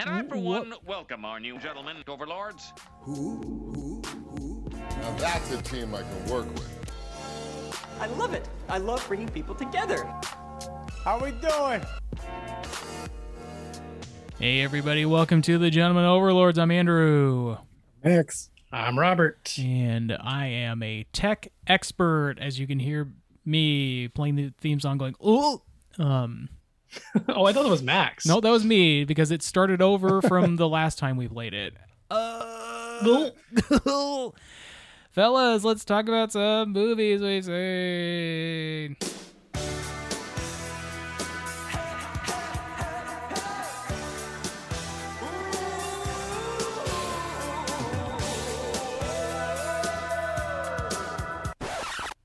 And I, for one, welcome our new gentlemen, overlords. Who? Who? Who? Now that's a team I can work with. I love it. I love bringing people together. How we doing? Hey, everybody, welcome to the Gentlemen Overlords. I'm Andrew. Max. I'm Robert. And I am a tech expert, as you can hear me playing the theme song going, oh. Um, oh, I thought that was Max. no, that was me because it started over from the last time we played it. Uh, fellas, let's talk about some movies we've seen.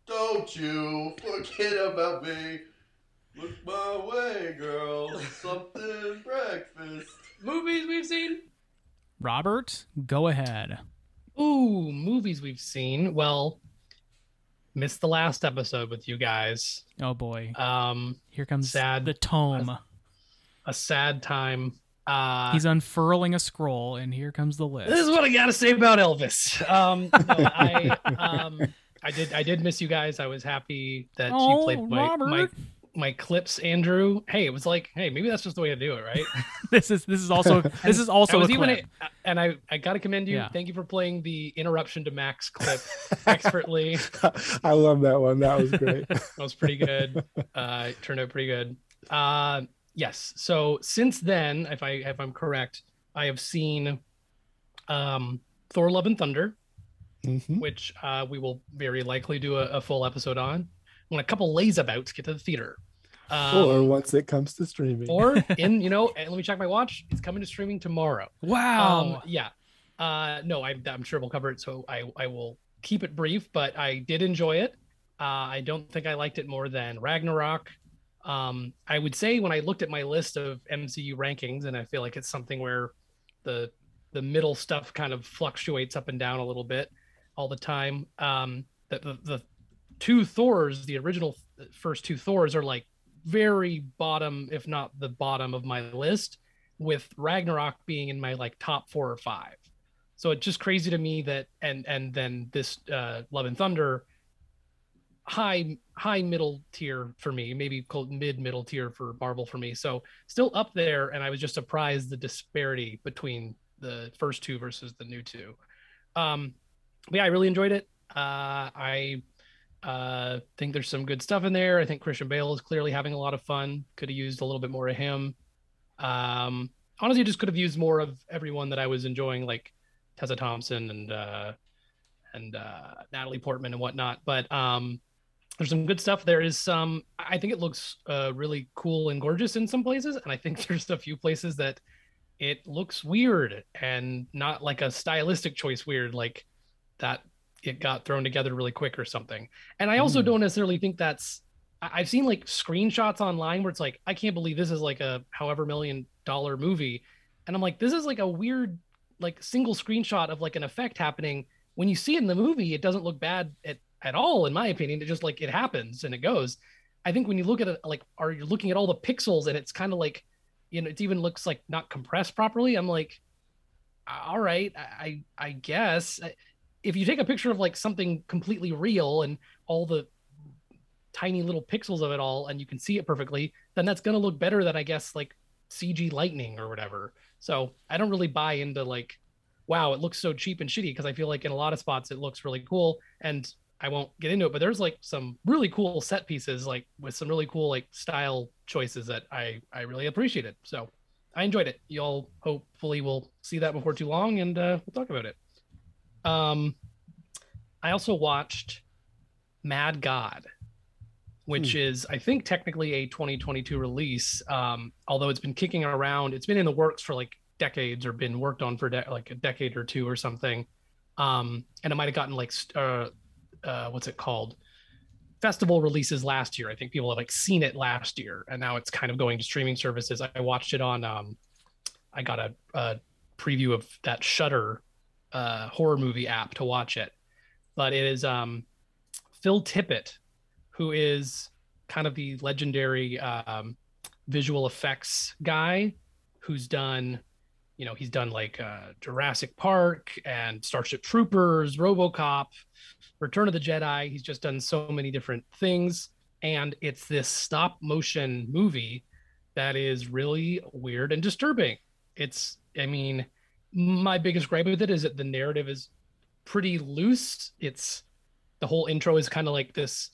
Don't you forget about me. Look my way, girl. Something breakfast. Movies we've seen? Robert, go ahead. Ooh, movies we've seen. Well, missed the last episode with you guys. Oh boy, Um, here comes sad- the tome. a sad time. Uh, He's unfurling a scroll, and here comes the list. this is what I got to say about Elvis. Um, no, I, um, I did, I did miss you guys. I was happy that Oh, you played my, Robert. my, my clips, Andrew. Hey, it was like, hey, maybe that's just the way to do it, right? this is this is also this is also I a even, clip. and I, I got to commend you. Yeah. Thank you for playing the interruption to Max clip expertly. I love that one. That was great. That was pretty good. Uh, it turned out pretty good. Uh, yes. So since then, if I if I'm correct, I have seen um, Thor: Love and Thunder, Mhm. which uh, we will very likely do a, a full episode on when a couple lays abouts get to the theater. Um, or once it comes to streaming. or in you know, let me check my watch. It's coming to streaming tomorrow. Wow. Um, yeah. Uh, no, I, I'm sure we'll cover it, so I, I will keep it brief. But I did enjoy it. Uh, I don't think I liked it more than Ragnarok. Um, I would say when I looked at my list of MCU rankings, and I feel like it's something where the the middle stuff kind of fluctuates up and down a little bit all the time. Um, that the, the two Thors, the original first two Thors, are like very bottom, if not the bottom of my list with Ragnarok being in my like top four or five. So it's just crazy to me that and and then this uh Love and Thunder high high middle tier for me, maybe called mid middle tier for Marvel for me. So still up there and I was just surprised the disparity between the first two versus the new two. Um but yeah, I really enjoyed it. Uh I uh think there's some good stuff in there. I think Christian Bale is clearly having a lot of fun. Could have used a little bit more of him. Um, honestly, just could have used more of everyone that I was enjoying, like Tessa Thompson and uh, and uh, Natalie Portman and whatnot. But um, there's some good stuff. There is some. I think it looks uh, really cool and gorgeous in some places, and I think there's a few places that it looks weird and not like a stylistic choice weird, like that it got thrown together really quick or something. And I also Hmm. don't necessarily think that's I've seen like screenshots online where it's like, I can't believe this is like a however million dollar movie. And I'm like, this is like a weird, like single screenshot of like an effect happening. When you see it in the movie, it doesn't look bad at, at all, in my opinion. It just like it happens and it goes. I think when you look at it, like, are you looking at all the pixels and it's kind of like, you know, it even looks like not compressed properly. I'm like, all right, I, I guess if you take a picture of like something completely real and all the tiny little pixels of it all and you can see it perfectly, then that's going to look better than I guess like CG lightning or whatever. So I don't really buy into like, wow, it looks so cheap and shitty because I feel like in a lot of spots it looks really cool and I won't get into it, but there's like some really cool set pieces like with some really cool like style choices that I I really appreciated. So I enjoyed it. Y'all hopefully will see that before too long and uh, we'll talk about it. Um, I also watched Mad God, which is I think technically a 2022 release. Um, although it's been kicking around, it's been in the works for like decades or been worked on for de- like a decade or two or something. Um, and it might have gotten like st- uh, uh, what's it called? Festival releases last year. I think people have like seen it last year, and now it's kind of going to streaming services. I watched it on. Um, I got a, a preview of that Shutter uh, horror movie app to watch it, but it is um, Phil Tippett, who is kind of the legendary um, visual effects guy who's done you know, he's done like uh, Jurassic Park and Starship Troopers, RoboCop, Return of the Jedi. He's just done so many different things, and it's this stop motion movie that is really weird and disturbing. It's, I mean, my biggest gripe with it is that the narrative is pretty loose. It's the whole intro is kind of like this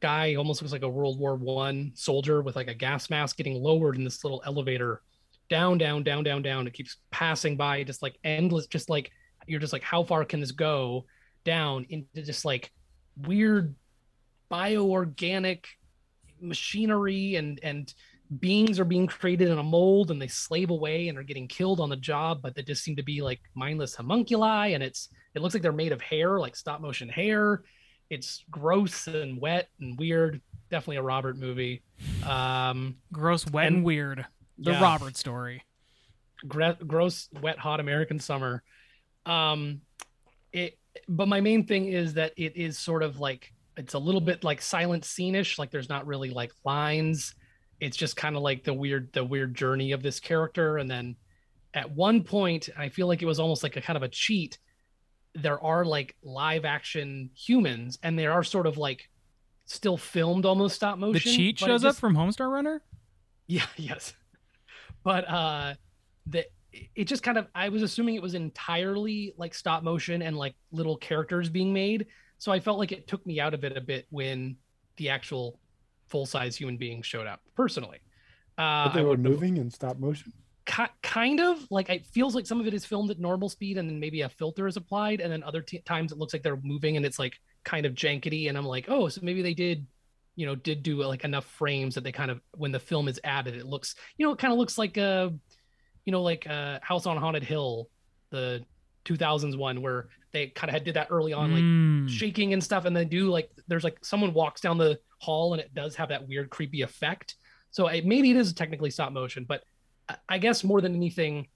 guy almost looks like a World War One soldier with like a gas mask getting lowered in this little elevator down, down, down, down, down. It keeps passing by, just like endless, just like you're just like, how far can this go down into just like weird bioorganic machinery and and beings are being created in a mold and they slave away and are getting killed on the job, but they just seem to be like mindless homunculi and it's it looks like they're made of hair, like stop motion hair. It's gross and wet and weird. Definitely a Robert movie. Um, Gross, wet, and, And- weird. The yeah. Robert story. gre- gross, wet, hot American summer. Um, it, but my main thing is that it is sort of like it's a little bit like silent scene-ish. Like there's not really like lines. It's just kind of like the weird, the weird journey of this character. And then at one point, I feel like it was almost like a kind of a cheat. There are like live action humans, and they are sort of like still filmed almost stop motion. The cheat shows just- up from Homestar Runner. yeah, yes. But uh the it just kind of I was assuming it was entirely like stop motion and like little characters being made. So I felt like it took me out of it a bit when the actual full size human being showed up personally. Uh But they were wouldn't moving in stop motion. ki- kind of like it feels like some of it is filmed at normal speed and then maybe a filter is applied and then other t- times it looks like they're moving and it's like kind of jankety and i'm like oh so maybe they did you know did do like enough frames that they kind of when the film is added it looks you know it kind of looks like a you know like uh house on haunted hill the 2000s one where they kind of had did that early on like Mm. shaking and stuff and they do like there's like someone walks down the hall and it does have that weird creepy effect. So it, maybe it is technically stop motion but I- guess more than anything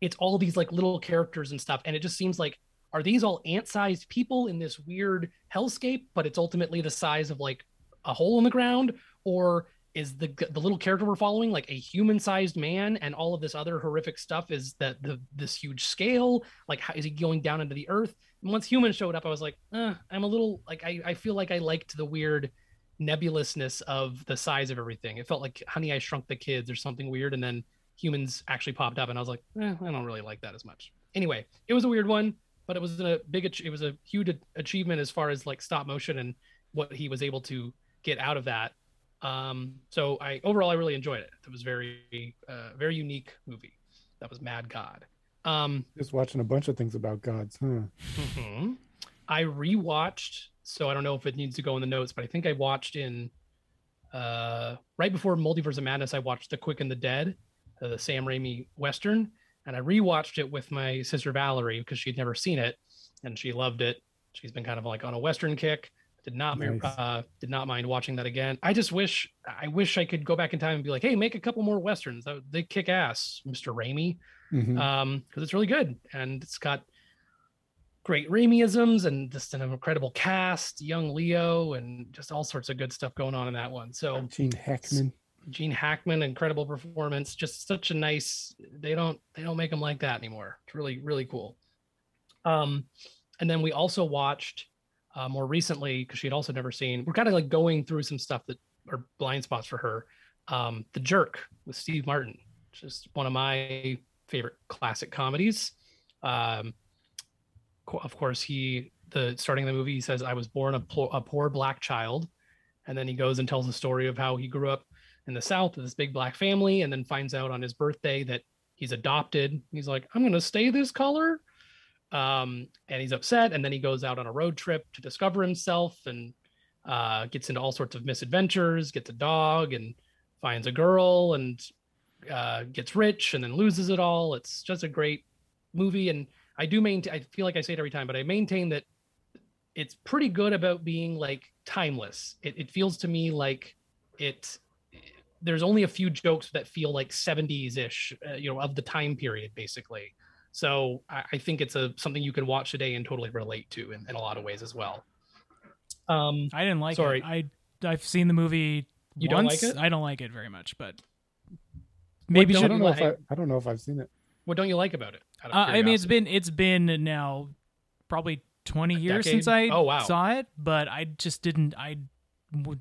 it's all these like little characters and stuff. And it just seems like are these all ant-sized people in this weird hellscape but it's ultimately the size of like a hole in the ground? Or is the the little character we're following like a human-sized man and all of this other horrific stuff is that the this huge scale? Like how is he going down into the earth? And once humans showed up i was like uh, i'm a little like I, I feel like i liked the weird nebulousness of the size of everything. It felt like honey i shrunk the kids or something weird and then humans actually popped up and i was like eh, i don't really like that as much. Anyway it was a weird one but it was a big it was a huge achievement as far as like stop motion and what he was able to get out of that. Um so i overall i really enjoyed it. It was very uh very unique movie. That was mad god. Um Just watching a bunch of things about gods, huh? Mhm. I rewatched, so I don't know if it needs to go in the notes, but I think I watched in uh right before Multiverse of Madness, I watched The Quick and the Dead, uh, the Sam Raimi Western, and I rewatched it with my sister Valerie because she'd never seen it and she loved it. She's been kind of like on a Western kick. Did not Nice. uh did not mind watching that again. I just wish I wish I could go back in time and be like, hey, make a couple more westerns. They kick ass, Mr. Raimi Mhm. um because it's really good and it's got great Raimiisms and just an incredible cast, young Leo, and just all sorts of good stuff going on in that one. So Gene Hackman. Gene Hackman, incredible performance, just such a nice. They don't they don't make them like that anymore. It's really really cool. Um, and then we also watched uh, more recently because she had also never seen. We're kind of like going through some stuff that are blind spots for her. Um, The Jerk with Steve Martin, which is one of my favorite classic comedies. Um, of course, he the starting of the movie he says, "I was born a, a poor black child," and then he goes and tells the story of how he grew up in the South with this big black family, and then finds out on his birthday that he's adopted. He's like, "I'm gonna stay this color," um, and he's upset. And then he goes out on a road trip to discover himself and uh, gets into all sorts of misadventures. Gets a dog and finds a girl and uh, gets rich and then loses it all. It's just a great movie, and I do maintain. I feel like I say it every time, but I maintain that it's pretty good about being like timeless. It, it feels to me like it. There's only a few jokes that feel like 70s ish, uh, you know, of the time period, basically. So I, I think it's a something you can watch today and totally relate to in, in a lot of ways as well. Um, I didn't like Sorry. it. I I've seen the movie You don't like it? I don't like it very much, but maybe don't I don't you know if? I, I don't know if I've seen it. What don't you like about it? Uh, I mean, it's been it's been now probably 20 A years decade? since I Oh, wow. saw it, but I just didn't I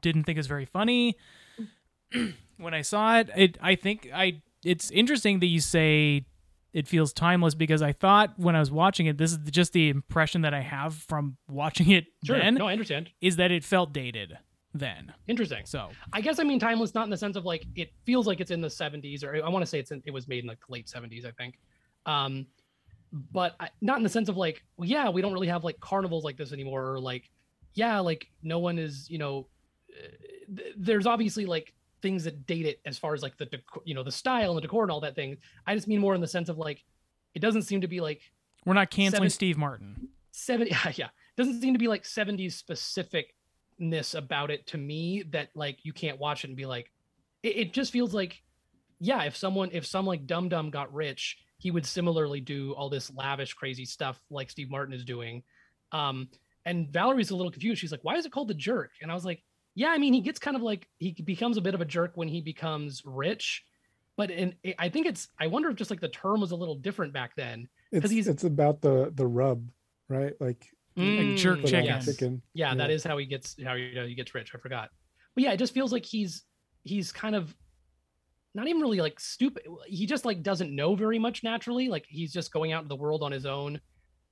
didn't think it was very funny when I saw it. It I think I it's interesting that you say it feels timeless because I thought when I was watching it, this is just the impression that I have from watching it sure. then No, I understand. is that it felt dated then. Interesting. So I guess I mean timeless, not in the sense of like it feels like it's in the 70s, or I want to say it's in, it was made in like the late 70s, I think. Um, but I, not in the sense of like, well, yeah, we don't really have like carnivals like this anymore, or like, yeah, like no one is, you know, uh, th- there's obviously like things that date it as far as like the dec- you know the style and the decor and all that thing. I just mean more in the sense of like, it doesn't seem to be like we're not canceling Seven- Steve Martin. 70 yeah yeah, doesn't seem to be like 70s specificness about it to me that like you can't watch it and be like it, it just feels like yeah if someone if some like dum dum got rich he would similarly do all this lavish crazy stuff like steve martin is doing um and valerie's a little confused she's like why is it called the jerk and i was like yeah i mean he gets kind of like he becomes a bit of a jerk when he becomes rich but in i think it's i wonder if just like the term was a little different back then It's, he's- it's about the the rub, right? Like Like jerk Mm, put on chicken. yes. chicken. Yeah, that Yeah. is how he gets how he, you know, he gets rich. I forgot. But yeah, it just feels like he's he's kind of not even really like stupid. He just like doesn't know very much naturally. Like he's just going out in the world on his own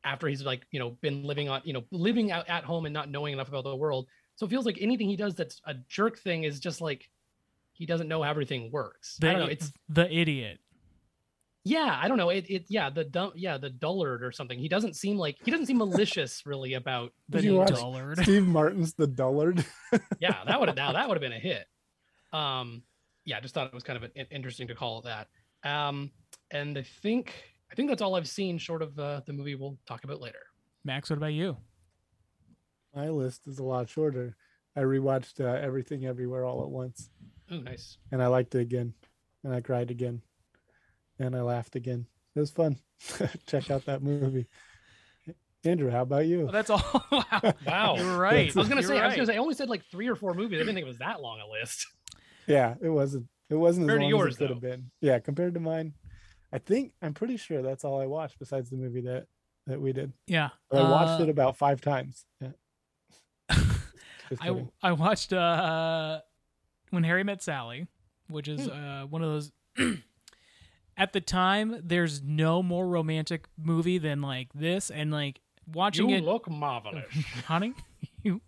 after he's like, you know, been living on, you know, living out at home and not knowing enough about the world. So it feels like anything he does that's a jerk thing is just like he doesn't know how everything works. The, I don't know. It's the idiot. yeah, I don't know. It it yeah, the dumb yeah, the dullard or something. He doesn't seem like he doesn't seem malicious really about The Did you watch- dullard. Steve Martin's the dullard. yeah, that would have now that would have been a hit. Um, yeah, I just thought it was kind of an, interesting to call it that. Um, and I think I think that's all I've seen, short of uh, the movie we'll talk about later. Max, what about you? My list is a lot shorter. I rewatched uh, Everything Everywhere All at Once, Oh, nice. and I liked it again, and I cried again, and I laughed again. It was fun. Check out that movie. Andrew, how about you? Well, that's all. wow. Wow. You're right. I was gonna You're say I was gonna say I only said like three or four movies. I didn't think it was that long a list. Yeah, it wasn't. It wasn't as Compared to long yours, as it could though. have been. Yeah, compared to mine, I think I'm pretty sure that's all I watched besides the movie that that we did. Yeah. I watched uh, it about five times. Yeah. I. I watched uh when Harry met Sally, which is Hmm. uh one of those at the time there's no more romantic movie than like this and like watching you it look marvelous. honey you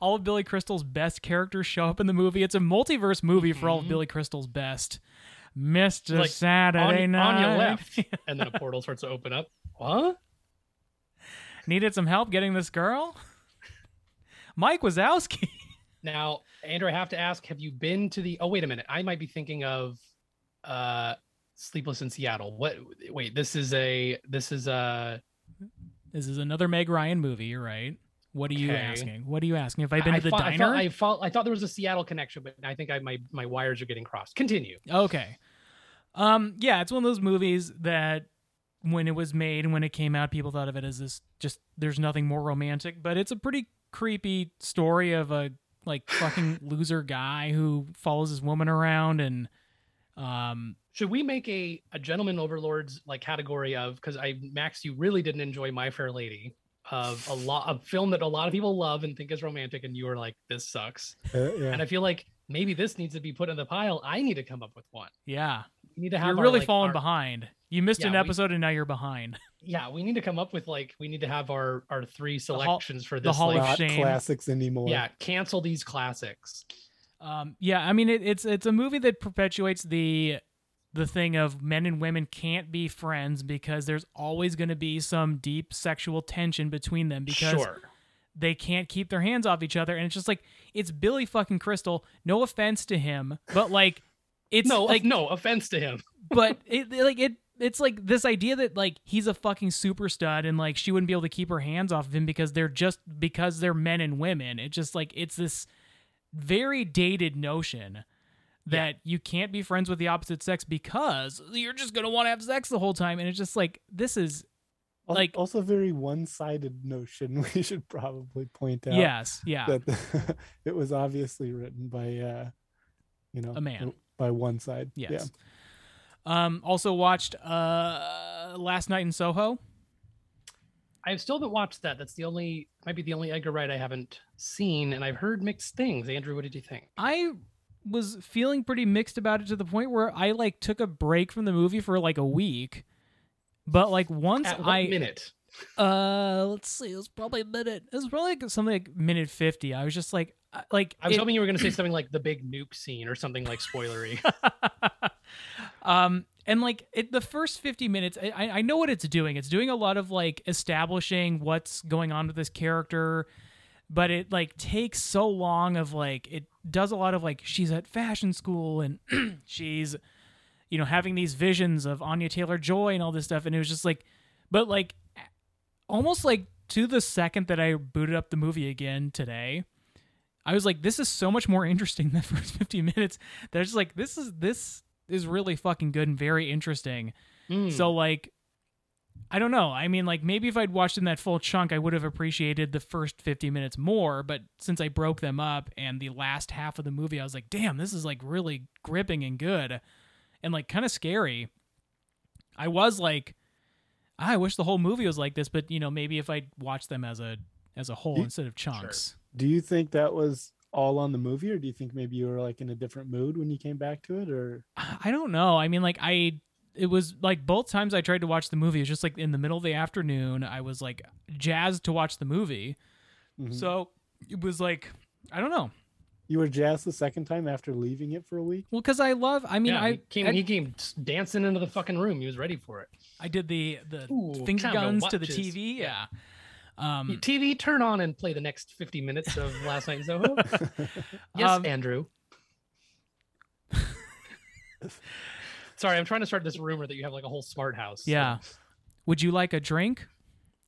all of Billy Crystal's best characters show up in the movie. It's a multiverse movie for all of Mhm. Billy Crystal's best. Mr. Like, Saturday on, night. on your left, and then a portal starts to open up. What? Needed some help getting this girl? Mike Wazowski. Now, Andrew, I have to ask: Have you been to the? Oh, wait a minute. I might be thinking of uh Sleepless in Seattle. What? Wait, this is a. This is a. This is another Meg Ryan movie. You're right. What are you Okay. asking? What are you asking? Have I been I to the thought, I diner? thought, I, thought, I thought there was a Seattle connection, but I think I my my wires are getting crossed. Continue. Okay. Um, yeah, it's one of those movies that when it was made and when it came out, people thought of it as this just there's nothing more romantic, but it's a pretty creepy story of a like fucking loser guy who follows his woman around and um Should we make a a gentleman overlords like category of because I Max, you really didn't enjoy My Fair Lady of a lot of film that a lot of people love and think is romantic, and you are like, this sucks. Uh, yeah. And I feel like maybe this needs to be put in the pile. I need to come up with one. yeah. We need to have You're our, really like, falling our- behind. You missed Yeah, an we- episode and now you're behind. Yeah, we need to come up with like we need to have our our three hall- selections for the this. Hall of like, Not Shame. classics anymore. yeah, cancel these classics. Um, yeah, I mean it, it's it's a movie that perpetuates the the thing of men and women can't be friends because there's always going to be some deep sexual tension between them because sure. they can't keep their hands off each other and it's just like it's Billy fucking Crystal. No offense to him, but like it's no, like no offense to him. but it like it it's like this idea that like he's a fucking super stud and like she wouldn't be able to keep her hands off of him because they're just because they're men and women. It just like it's this very dated notion that you can't be friends with the opposite sex because you're just gonna want to have sex the whole time and it's just like this is like- also very one-sided notion. We should probably point out. yes yeah That the, it was obviously written by, uh, you know, A man. by one side. yes Yeah. Um, also watched uh, Last Night in Soho. I have still haven't watched that. That's the only might be the only Edgar Wright I haven't seen, and I've heard mixed things. Andrew, what did you think? I was feeling pretty mixed about it to the point where I like took a break from the movie for like a week. But like once At what I minute? uh let's see, it was probably a minute. It was probably like something like minute fifty. I was just like uh, like I was it- hoping you were going to say something like the big nuke scene or something like spoilery. um and like it, the first 50 minutes I, I know what it's doing it's doing a lot of like establishing what's going on with this character but it like takes so long of like it does a lot of like she's at fashion school and she's you know having these visions of anya taylor joy and all this stuff and it was just like but like almost like to the second that i booted up the movie again today I was like, this is so much more interesting than the first 50 minutes. That I just like, this is this is really fucking good and very interesting. Hmm. So like I don't know. I mean like maybe if I'd watched in that full chunk, I would have appreciated the first 50 minutes more, but since I broke them up and the last half of the movie, I was like, damn, this is like really gripping and good and like kind of scary. I was like "Ah, I wish the whole movie was like this, but you know, maybe if I watched them as a as a whole You- instead of chunks. Do you think that was all on the movie, or do you think maybe you were like in a different mood when you came back to it, or I don't know. I mean, like I, it was like both times I tried to watch the movie. It was just like in the middle of the afternoon. I was like jazzed to watch the movie. Mhm. So it was like I don't know. you were jazzed the second time after leaving it for a week? Well, because I love. I mean, yeah, I he came, I, he came dancing into the fucking room. He was ready for it. I did the the Ooh, finger guns to the. TV. Yeah. Um, TV, turn on and play the next 50 minutes of Last Night in Soho. yes, Um, Andrew. Sorry, I'm trying to start this rumor that you have like a whole smart house. so- Yeah. Would you like a drink?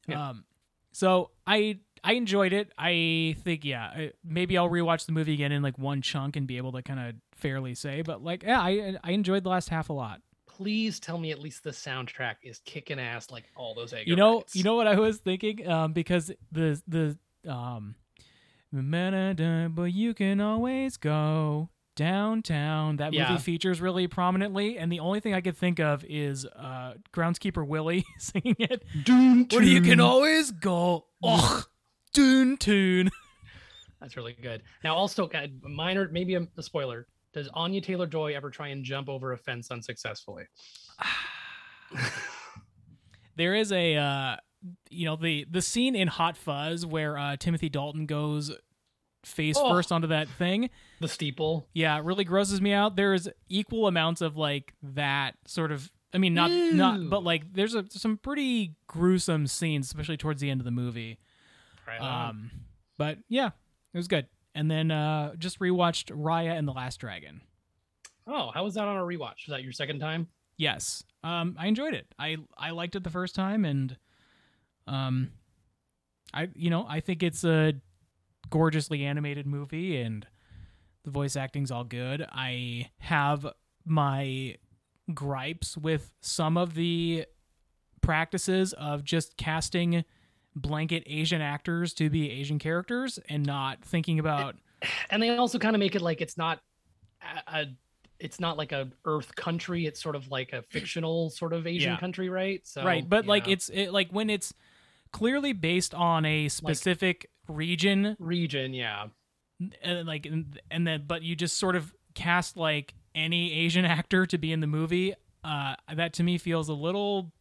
Yeah. Um, so I I enjoyed it. I think yeah, I- maybe I'll rewatch the movie again in like one chunk and be able to kind of fairly say. But like yeah, I I enjoyed the last half a lot. Please tell me at least the soundtrack is kicking ass like all those Edgar you know Wrights. you know what I was thinking um because the the um but you can always go downtown that movie Yeah. features really prominently and the only thing I could think of is uh groundskeeper Willie singing it Dune where you can always go oh tune tune That's really good. Now, also, uh, minor, maybe a, a spoiler. Does Anya Taylor Joy ever try and jump over a fence unsuccessfully? there is a uh you know the the scene in Hot Fuzz where uh Timothy Dalton goes face Oh. first onto that thing The steeple. yeah, it really grosses me out. There's equal amounts of like that sort of. I mean, not not, but like there's a, some pretty gruesome scenes, especially towards the end of the movie. Right. Um, but yeah, it was good. And then uh, just rewatched Raya and the Last Dragon. oh, how was that on a rewatch? Is that your second time? Yes, um, I enjoyed it. I I liked it the first time, and um, I you know I think it's a gorgeously animated movie, and the voice acting's all good. I have my gripes with some of the practices of just casting blanket Asian actors to be Asian characters and not thinking about And they also kind of make it like it's not a, a it's not like a Earth country. It's sort of like a fictional sort of Asian Yeah. country, right? So right but like yeah. it's it, like when it's clearly based on a specific region region, yeah. and like and, then but you just sort of cast like any asian actor to be in the movie uh that to me feels a little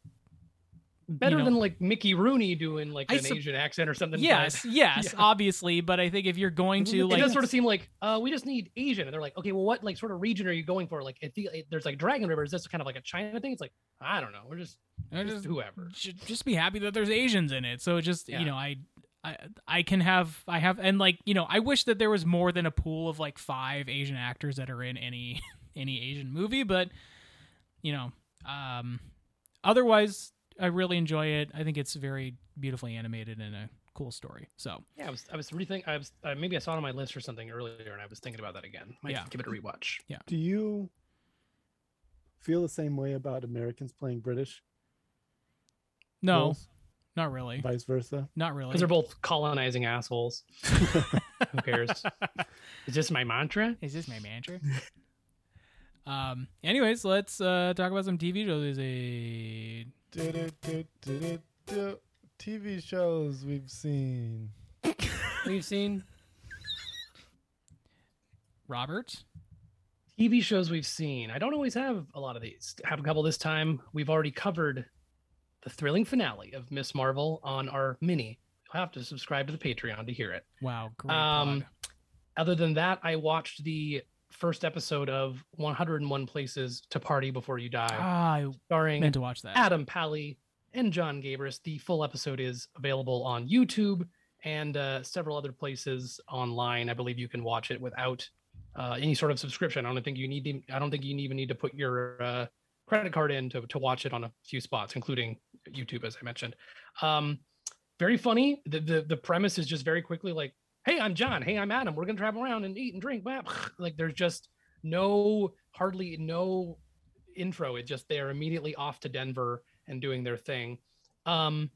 Better know- than like Mickey Rooney doing like I an Asian accent or something. yes but- yes Yeah. obviously but i think if you're going to it like does sort of seem like uh, we just need Asian, and they're like, okay, well, what like sort of region are you going for? Like, if the, if there's like Dragon River, is this kind of like a China thing? It's like I don't know, we're just, just just, whoever. should just be happy that there's asians in it so it just Yeah. you know i I, I can have I have and like you know I wish that there was more than a pool of like five Asian actors that are in any any Asian movie but you know um otherwise I really enjoy it I think it's very beautifully animated and a cool story so Yeah, I was I was rethinking. I was uh, maybe I saw it on my list or something earlier, and I was thinking about that again. Might Yeah. give it a rewatch. Yeah. Do you feel the same way about Americans playing British? no roles? Not really vice versa. not really Because they're both colonizing assholes. Who cares? Is this my mantra? is this my manager Um. Anyways, let's uh talk about some TV shows. There's a TV shows we've seen. We've seen Robert. TV shows we've seen. I don't always have a lot of these. I have a couple this time. We've already covered the thrilling finale of Miss Marvel on our mini. You'll have to subscribe to the Patreon to hear it. Wow. Great. Um. Other than that, I watched the first episode of 101 Places to Party Before You Die, Ah, I starring meant to watch that. Adam Pally and John Gabrus. The full episode is available on YouTube and uh, several other places online. I believe you can watch it without uh, any sort of subscription. I don't think you need. To, I don't think you even need to put your uh, credit card in to, to watch it on a few spots, including YouTube, as I mentioned. Um, very funny. The, the the premise is just very quickly like, "Hey, I'm John. Hey, I'm Adam. We're gonna travel around and eat and drink." Blah, blah." Like, there's just no hardly no intro. It just they're immediately off to Denver and doing their thing. Um,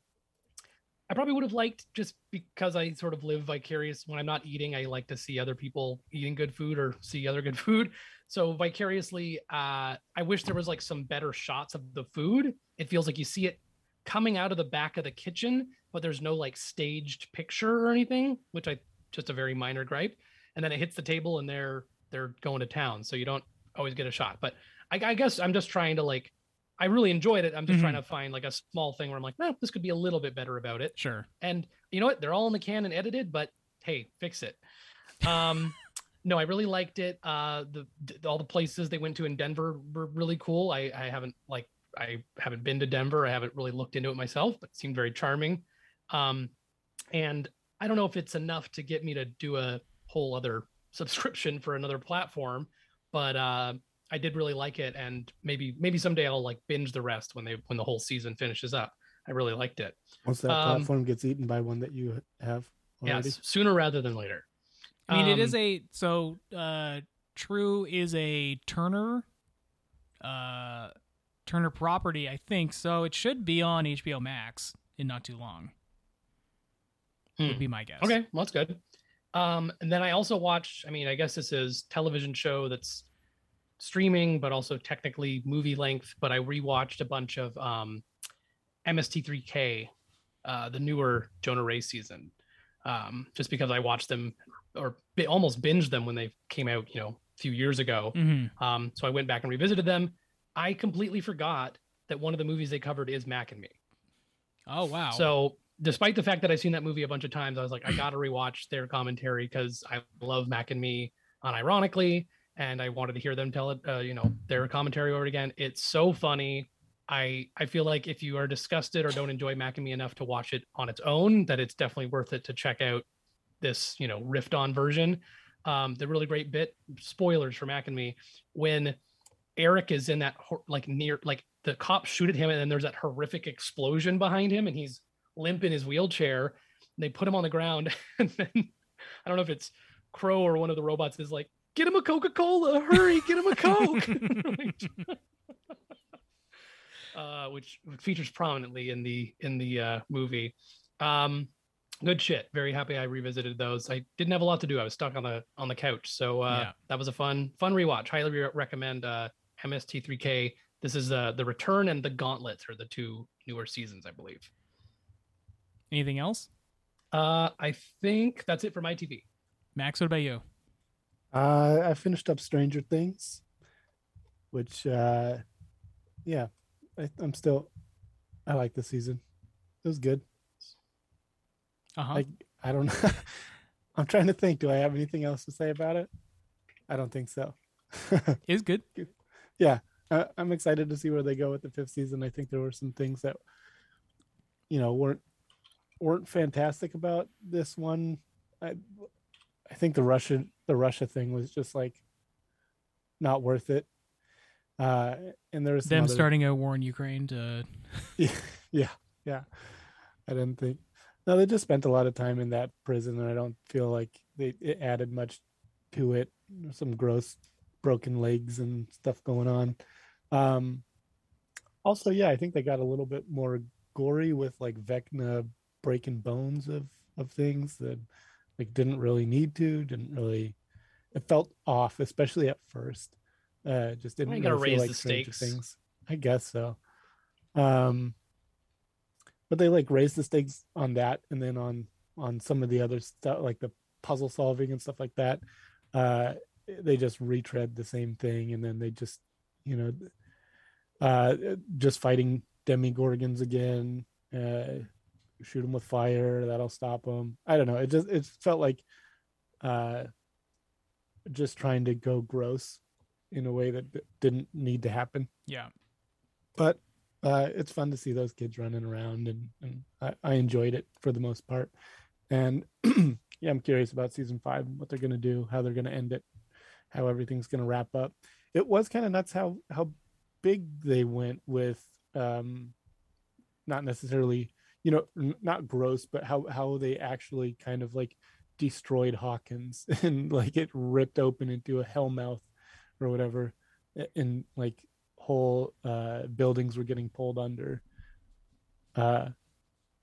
I probably would have liked just because I sort of live vicarious when I'm not eating. I like to see other people eating good food or see other good food. So vicariously, uh, I wish there was like some better shots of the food. It feels like you see it coming out of the back of the kitchen, but there's no like staged picture or anything, which I just a very minor gripe. And then it hits the table and they're they're going to town, so you don't always get a shot. But I, I guess I'm just trying to like I really enjoyed it. I'm just trying to find like a small thing where I'm like, no, this could be a little bit better about it. Sure. And you know what? They're all in the can and edited, but hey, fix it. Um, no, I really liked it. Uh, the, the all the places they went to in Denver were really cool. I, I haven't like I haven't been to Denver. I haven't really looked into it myself, but it seemed very charming. Um, and I don't know if it's enough to get me to do a whole other subscription for another platform, but uh, I did really like it, and maybe maybe someday I'll like binge the rest when they when the whole season finishes up. I really liked it. Once that Um, platform gets eaten by one that you have already. Yes, sooner rather than later. I mean, it is Um, a so uh True is a Turner uh Turner property, I think. So it should be on HBO Max in not too long. Would Hmm. be my guess. Okay, well, that's good. Um, and then I also watched. I mean, I guess this is television show that's streaming, but also technically movie length. But I rewatched a bunch of um, MST3K, uh, the newer Jonah Ray season, um, just because I watched them or bi- almost binged them when they came out, you know, a few years ago. hmm Um, so I went back and revisited them. I completely forgot that one of the movies they covered is Mac and Me. Oh wow. So despite the fact that I've seen that movie a bunch of times, I was like, I gotta rewatch their commentary because I love Mac and Me unironically, and I wanted to hear them tell it, uh, you know, their commentary over again. It's so funny. I I feel like if you are disgusted or don't enjoy Mac and Me enough to watch it on its own, that it's definitely worth it to check out this, you know, riffed on version. Um, the really great bit, spoilers for Mac and Me, when Eric is in that like near like the cops shoot at him and then there's that horrific explosion behind him and he's limp in his wheelchair. They put him on the ground and then I don't know if it's Crow or one of the robots is like, get him a Coca-Cola, hurry, get him a Coke. uh, which features prominently in the in the uh, movie. Um, good shit. Very happy I revisited those. I didn't have a lot to do. I was stuck on the on the couch, so uh, Yeah. that was a fun fun rewatch. Highly re- recommend uh, MST3K. This is uh, the Return and the Gauntlet are the two newer seasons, I believe. Anything else? Uh, I think that's it for my TV. Max, what about you? Uh, I finished up Stranger Things, which, uh, yeah, I, I'm still, I like the season. It was good. Uh huh. Like, I don't know. I'm trying to think. Do I have anything else to say about it? I don't think so. Is good. yeah, uh, I'm excited to see where they go with the fifth season. I think there were some things that, you know, weren't weren't fantastic about this one. I I think the Russia the Russia thing was just like not worth it. Uh, and there was some Them other- starting a war in Ukraine to yeah, yeah, yeah. I didn't think. No, they just spent a lot of time in that prison, and I don't feel like they it added much to it. Some gross broken legs and stuff going on. Um, also, yeah, I think they got a little bit more gory with like Vecna breaking bones of of things that like didn't really need to, didn't really. It felt off, especially at first. Uh, just didn't really feel raise like the stakes. Things. I guess so. Um, but they like raise the stakes on that, and then on on some of the other stuff, like the puzzle solving and stuff like that. Uh, they just retread the same thing, and then they just, you know, uh, just fighting Demogorgons again. Uh, shoot them with fire, that'll stop them. I don't know. It just it felt like, uh, just trying to go gross in a way that didn't need to happen Yeah. but uh, it's fun to see those kids running around and, and I, I enjoyed it for the most part. And yeah i'm curious about season five what they're going to do how they're going to end it how everything's going to wrap up. It was kind of nuts how how big they went with um not necessarily you know n- not gross but how how they actually kind of like destroyed hawkins and like it ripped open into a hellmouth or whatever and like whole uh buildings were getting pulled under uh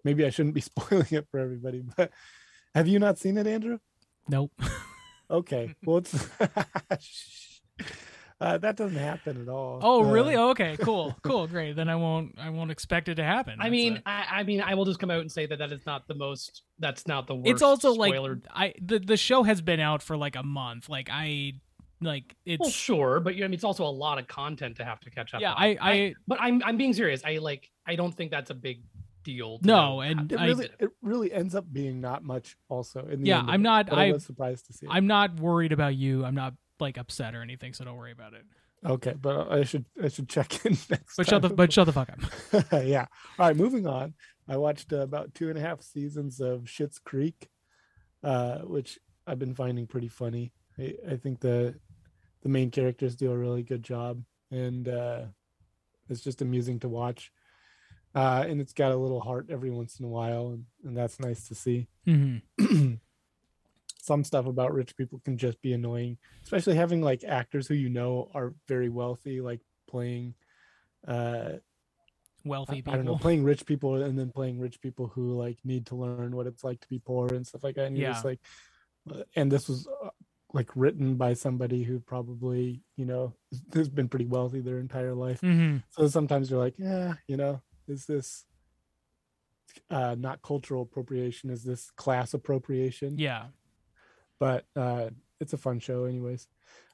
maybe i shouldn't be spoiling it for everybody but have you not seen it andrew Nope. okay well it's uh, that doesn't happen at all Oh, Uh, really? Oh, okay. Cool. Cool. Great. Then I won't. I won't expect it to happen. I mean, a- I, I mean, I will just come out and say that that is not the most. That's not the worst. it's also spoiler. like I the the show has been out for like a month. Like I like it's well, sure, but you know, I mean, it's also a lot of content to have to catch up. yeah. on. I I But I'm I'm being serious. I like. I don't think that's a big deal. to no, and it I really it really ends up being not much also in the Yeah, end I'm it, not- but I, I- was surprised to see it. I'm not worried about you. I'm not like upset or anything. So don't worry about it. okay but i should i should check in next But shut the but shut the fuck up. yeah. All right, moving on. I watched uh, about two and a half seasons of Schitt's Creek, uh, which I've been finding pretty funny. I, I think the the main characters do a really good job, and uh, it's just amusing to watch. Uh, and it's got a little heart every once in a while, and, and that's nice to see. hmm Some stuff about rich people can just be annoying, especially having like actors who you know are very wealthy, like playing uh Wealthy I, people. I don't know, playing rich people and then playing rich people who like need to learn what it's like to be poor and stuff like that. And you're just Yeah. like, uh, and this was uh, like written by somebody who probably, you know, has been pretty wealthy their entire life. hmm So sometimes you're like, yeah, you know, is this uh, not cultural appropriation? Is this class appropriation? Yeah. But uh, it's a fun show, anyways.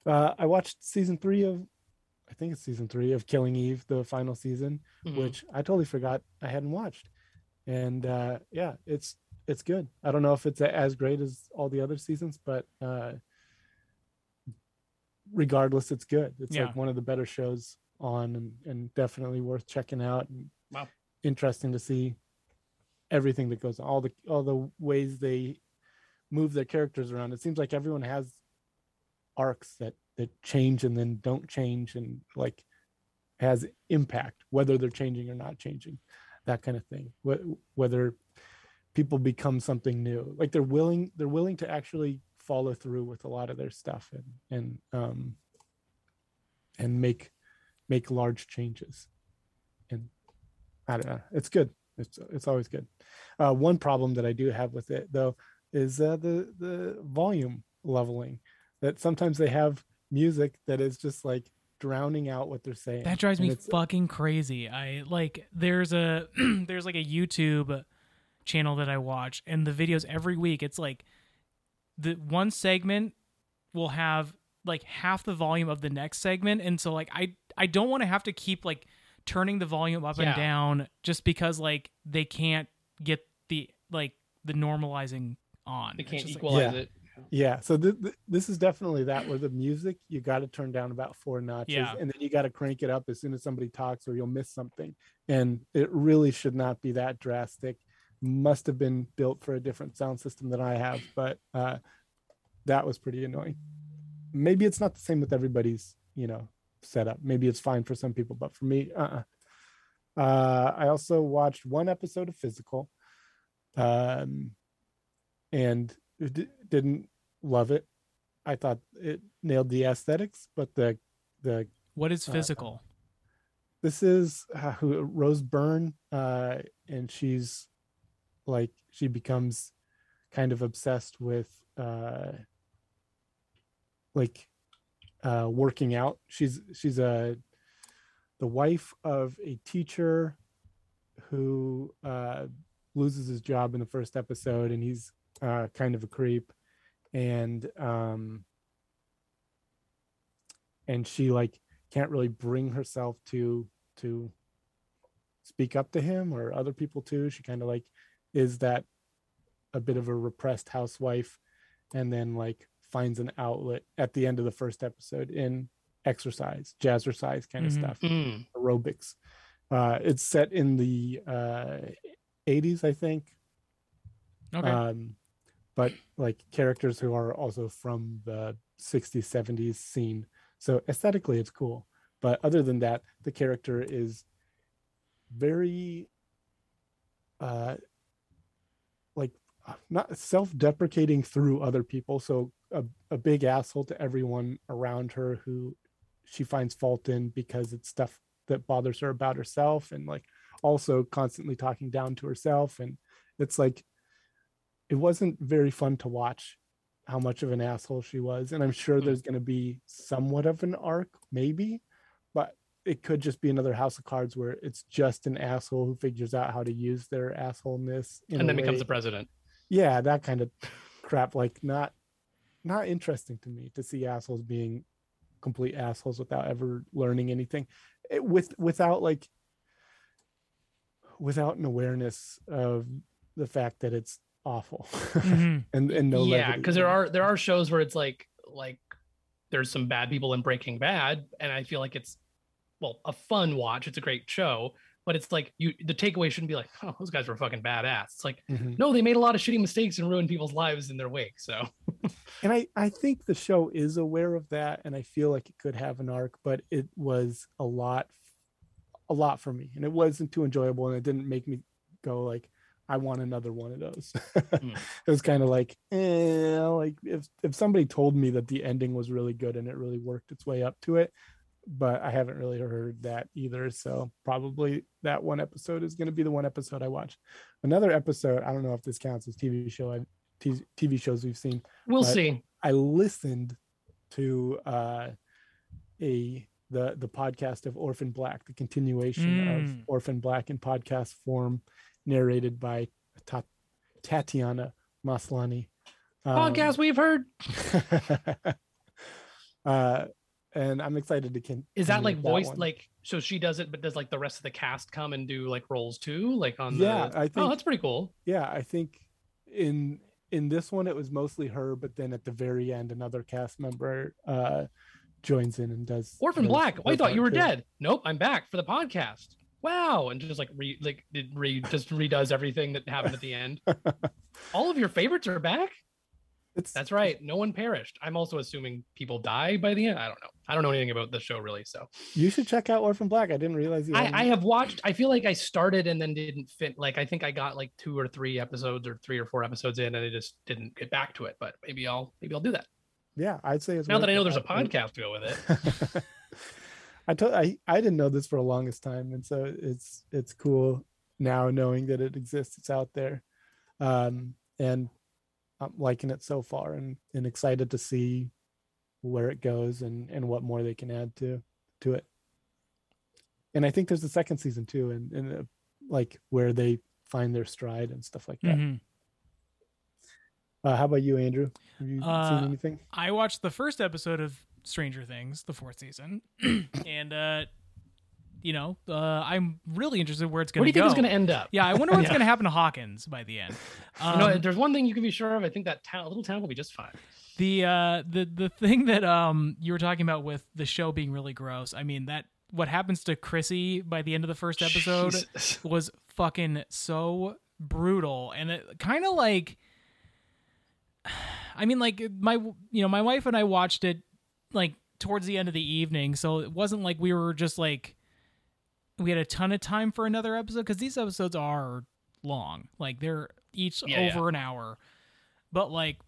Uh, I watched season three of, I think it's season three of Killing Eve, the final season Mhm. which I totally forgot I hadn't watched. And uh yeah, it's it's good. I don't know if it's as great as all the other seasons, but uh regardless, it's good. It's Yeah. like one of the better shows on and, and definitely worth checking out and Wow. interesting to see everything that goes on, all the all the ways they move their characters around. It seems like everyone has arcs that that change and then don't change and like has impact whether they're changing or not changing that kind of thing Wh- whether people become something new like they're willing they're willing to actually follow through with a lot of their stuff and and um and make make large changes. And i don't know. It's good. It's it's always good. Uh one problem that i do have with it though is uh the the volume leveling that sometimes they have music that is just like drowning out what they're saying. That drives and me fucking crazy. I like there's a there's like a YouTube channel that I watch and the videos every week it's like the one segment will have like half the volume of the next segment and so like I I don't want to have to keep like turning the volume up Yeah. and down just because like they can't get the like the normalizing on. They can't just, like- equalize Yeah. it. yeah so th- th- this is definitely that where the music you got to turn down about four notches Yeah. and then you got to crank it up as soon as somebody talks or you'll miss something and it really should not be that drastic must have been built for a different sound system than i have but uh that was pretty annoying maybe it's not the same with everybody's you know setup maybe it's fine for some people but for me uh-uh. uh i also watched one episode of physical um and d- didn't love it. I thought it nailed the aesthetics, but the the what is uh, physical? this is uh, who Rose Byrne, uh, and she's like she becomes kind of obsessed with uh, like uh, working out. She's she's a the wife of a teacher who uh, loses his job in the first episode, and he's uh, kind of a creep, and um, and she like can't really bring herself to to speak up to him or other people too. She kind of like is that a bit of a repressed housewife, and then like finds an outlet at the end of the first episode in exercise, jazzercise kind of Mhm. stuff, Mm. aerobics. Uh, it's set in the uh, 80s, I think. Okay. Um, but like characters who are also from the 60s, 70s scene. So aesthetically, it's cool. But other than that, the character is very, uh, like not self-deprecating through other people. So a, a big asshole to everyone around her who she finds fault in because it's stuff that bothers her about herself and like also constantly talking down to herself and it's like it wasn't very fun to watch how much of an asshole she was and i'm sure Hmm. there's going to be somewhat of an arc maybe it could just be another house of cards where it's just an asshole who figures out how to use their assholeness in And a then becomes way- the president. yeah that kind of crap like not not interesting to me to see assholes being complete assholes without ever learning anything It- with without like without an awareness of the fact that it's awful Mhm. and and no yeah, because there are there are shows where it's like like there's some bad people in Breaking Bad, and I feel like it's well a fun watch. It's a great show, but it's like you the takeaway shouldn't be like, oh, those guys were fucking badass. It's like Mhm. no, they made a lot of shitty mistakes and ruined people's lives in their wake. So and I, I think the show is aware of that and i feel like it could have an arc but it was a lot a lot for me and it wasn't too enjoyable and it didn't make me go like i want another one of those Mm. it was kind of like eh, like if if somebody told me that the ending was really good and it really worked its way up to it but i haven't really heard that either so probably that one episode is going to be the one episode i watch another episode i don't know if this counts as tv show I, tv shows we've seen we'll see. I listened to uh, a the the podcast of Orphan Black, the continuation of Mm. Orphan Black in podcast form, narrated by Ta- Tatiana Maslany. Um, Podcast we've heard. uh, and I'm excited to con- Is that like voice like so she does it, but does like the rest of the cast come and do like roles too? Like on Yeah, the I oh, think- that's pretty cool. yeah i think in in this one it was mostly her but then at the very end another cast member uh joins in and does Orphan Black. Oh, I thought you were too. dead. Nope, I'm back for the podcast. Wow, and just like re like it re just redoes everything that happened at the end. All of your favorites are back. It's That's right. No one perished. I'm also assuming people die by the end. I don't know. I don't know anything about the show really. So you should check out orphan black i didn't realize you I, I have watched. I feel like I started and then didn't fit. Like I think I got like two or three episodes or three or four episodes in, and I just didn't get back to it. But maybe I'll maybe I'll do that yeah i'd say it's now that I know there's a podcast to go with it. I told I I didn't know this for the longest time, and so it's it's cool now knowing that it exists. It's out there, um, and I'm liking it so far, and and excited to see where it goes and and what more they can add to to it. And I think there's a second season too, and and uh, like where they find their stride and stuff like that. Mhm. Uh, how about you, Andrew? Have you Uh, seen anything? I watched the first episode of Stranger Things, the fourth season, and uh, you know, uh, I'm really interested where it's going to what do you go. think it's going to end up? Yeah, I wonder what's Yeah. going to happen to Hawkins by the end. You know, Um, there's one thing you can be sure of. I think that town, little town will be just fine. the uh the the thing that um you were talking about with the show being really gross i mean that what happens to chrissy by the end of the first episode Jesus. was fucking so brutal and it kind of like i mean like my you know my wife and i watched it like towards the end of the evening so it wasn't like we were just like we had a ton of time for another episode because these episodes are long like they're each Yeah, yeah. over an hour but like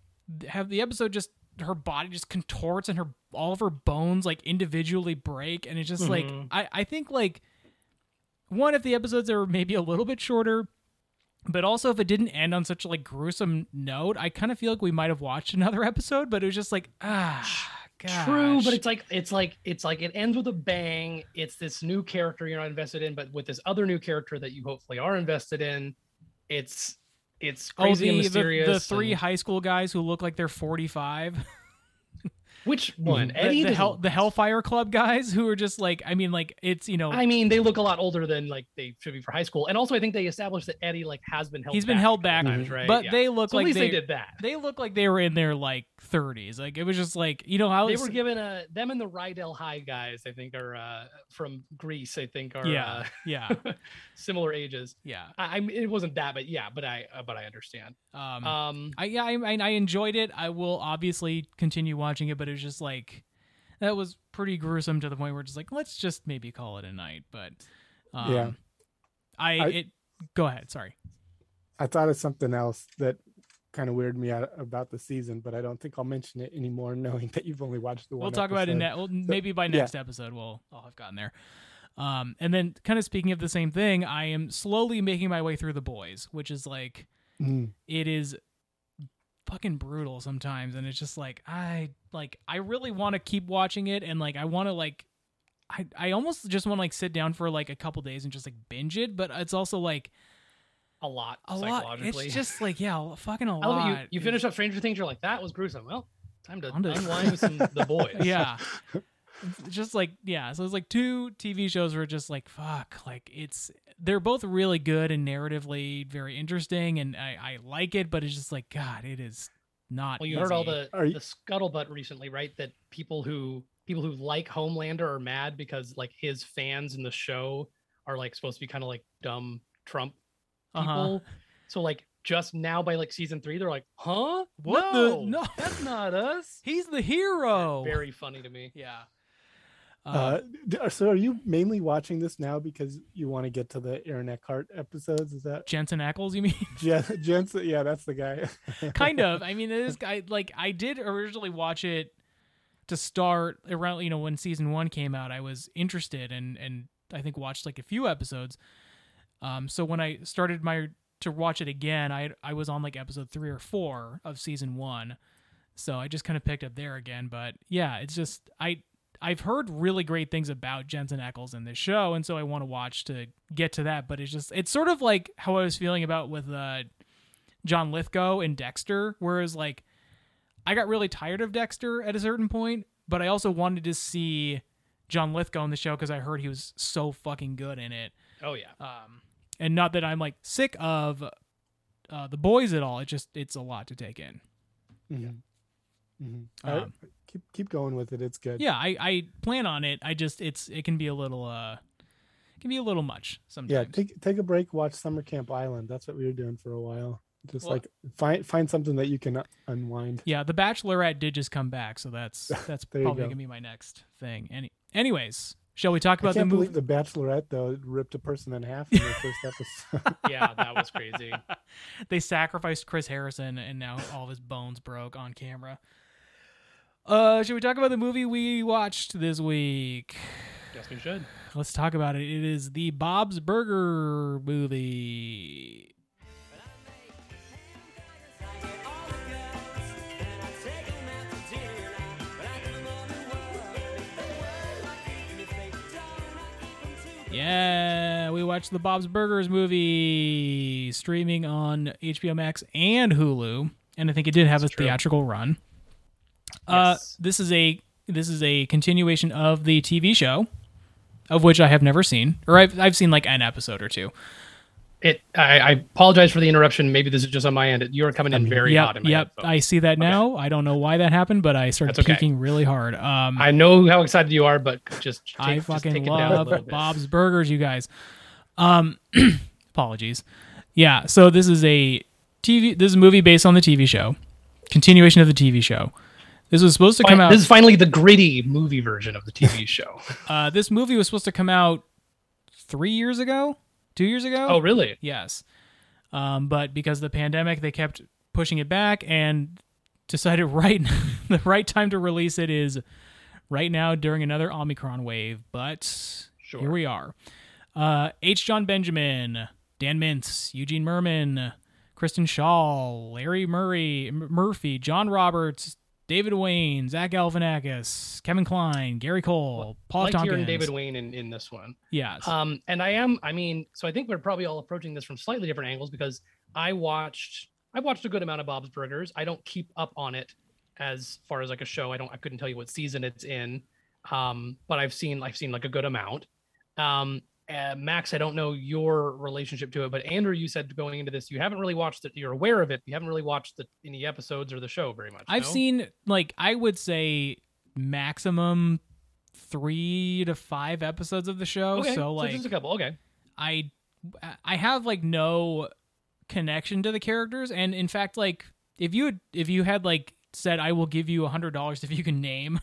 have the episode just her body just contorts and her all of her bones like individually break and it's just like Mhm. I I think like one if the episodes are maybe a little bit shorter but also if it didn't end on such a like gruesome note I kind of feel like we might have watched another episode but it was just like ah True, but it's like it's like it's like it ends with a bang. It's this new character you're not invested in, but with this other new character that you hopefully are invested in, it's it's oh, crazy and the, the the three and- high school guys who look like they're 45. which one? the, Eddie the, doesn't Hell, the Hellfire Club guys who are just like, I mean, like it's you know, I mean, they look a lot older than like they should be for high school, and also I think they established that Eddie like has been held. he's been held back, times, right? but Yeah. they look So at like least they, they did that. They look like they were in their like 30s. Like it was just like you know how They were given a them and the Rydell High guys. I think are uh, from Grease. I think are yeah, uh, yeah, similar ages. yeah. I, I mean, it wasn't that, but yeah, but I uh, but I understand. Um, Um, I yeah, I, I I enjoyed it. I will obviously continue watching it, but it was just like that was pretty gruesome to the point where it's just like let's just maybe call it a night. But um, Yeah. I, I- it go ahead. Sorry. I thought of something else that kind of weirded me out about the season, but I don't think I'll mention it anymore, knowing that you've only watched the one. We'll talk about it in episode. that. Well, maybe by yeah. next episode we'll I'll have gotten there. Um, and then kind of speaking of the same thing, I am slowly making my way through the boys, which is like Mm. it is fucking brutal sometimes and it's just like i like i really want to keep watching it and like i want to like i i almost just want to like sit down for like a couple days and just like binge it but it's also like a lot a lot it's just like yeah fucking a I lot. You, you finish up Stranger Things. You're like, that was gruesome. Well, time to On to- unwind with some the boys. yeah It's just like yeah so it's like two tv shows were just like fuck like it's they're both really good and narratively very interesting and i i like it but it's just like god it is not Well, you heard all the Are you- the scuttlebutt recently, right? That people who people who like Homelander are mad because like his fans in the show are like supposed to be kind of like dumb Trump people. Uh-huh. So like just now by like season three, they're like, huh? What the- no, no." that's not us. he's the hero Very funny to me. Yeah. Uh, d- so are you mainly watching this now because you want to get to the Aaron Eckhart episodes? Is that Jensen Ackles, you mean? Jen, Jensen? Yeah, that's the guy. kind of. I mean, this guy, like, I did originally watch it to start around, you know, when season one came out. I was interested and and I think watched like a few episodes. Um, so when I started my to watch it again, I I was on like episode three or four of season one, so I just kind of picked up there again. But yeah, it's just I I've heard really great things about Jensen Ackles in this show, and so I want to watch to get to that. But it's just it's sort of like how I was feeling about with uh, John Lithgow and Dexter, whereas like I got really tired of Dexter at a certain point, but I also wanted to see John Lithgow in the show because I heard he was so fucking good in it. Oh yeah. Um, and not that I'm like sick of uh, the boys at all. It just it's a lot to take in. Mhm. Mhm. Um, All right, keep keep going with it. It's good. Yeah, I, I plan on it. I just it's it can be a little uh it can be a little much sometimes. yeah. Take take a break. Watch Summer Camp Island. That's what we were doing for a while. Just Well- like find find something that you can uh, unwind. Yeah, The Bachelorette did just come back, so that's that's probably go. gonna be my next thing. Any anyways, shall we talk about the can't movie? believe the Bachelorette though ripped a person in half in the first episode. Yeah, that was crazy. they sacrificed Chris Harrison, and now all of his bones broke on camera. Uh, should we talk about the movie we watched this week? Guess we should. Let's talk about it. It is the Bob's Burger movie. Yeah, we watched the Bob's Burgers movie streaming on HBO Max and Hulu, and I think it did have a true. theatrical run. Uh, Yes. this is a this is a continuation of the TV show, of which I have never seen, or I've I've seen like an episode or two. It. I, I apologize for the interruption. Maybe this is just on my end. You're coming in very hot Yep, in my yep. headphones. I see that now. I don't know why that happened, but I started That's okay. peaking really hard. Um, I know how excited you are, but just take, I just fucking take it down a love. Bob's Burgers, you guys. Um, apologies. Yeah, so this is a TV. This is a movie based on the TV show, continuation of the TV show. This was supposed to come out. This is finally the gritty movie version of the TV show. uh, this movie was supposed to come out three years ago, two years ago. oh, really? Yes. Um, but because of the pandemic, they kept pushing it back and decided right the right time to release it is right now during another Omicron wave. But Sure. here we are. Uh, H. John Benjamin, Dan Mintz, Eugene Mirman, Kristen Schaal, Larry Murray, M- Murphy, John Roberts, David Wain, Zach Galifianakis, Kevin Kline, Gary Cole, Paul liked Tompkins. hearing David Wain in, in this one. Yes. Um, and I am, I mean, so I think we're probably all approaching this from slightly different angles because I watched, I watched a good amount of Bob's Burgers. I don't keep up on it as far as like a show. I don't, I couldn't tell you what season it's in. Um, but I've seen, I've seen like a good amount. Um, uh, Max, I don't know your relationship to it, but Andrew, you said going into this, you haven't really watched it. You're aware of it. You haven't really watched the, any episodes or the show very much. I've no? seen like I would say maximum three to five episodes of the show. Okay, so like just a couple. Okay. I I have like no connection to the characters, and in fact, like if you had, if you had like said I will give you a hundred dollars if you can name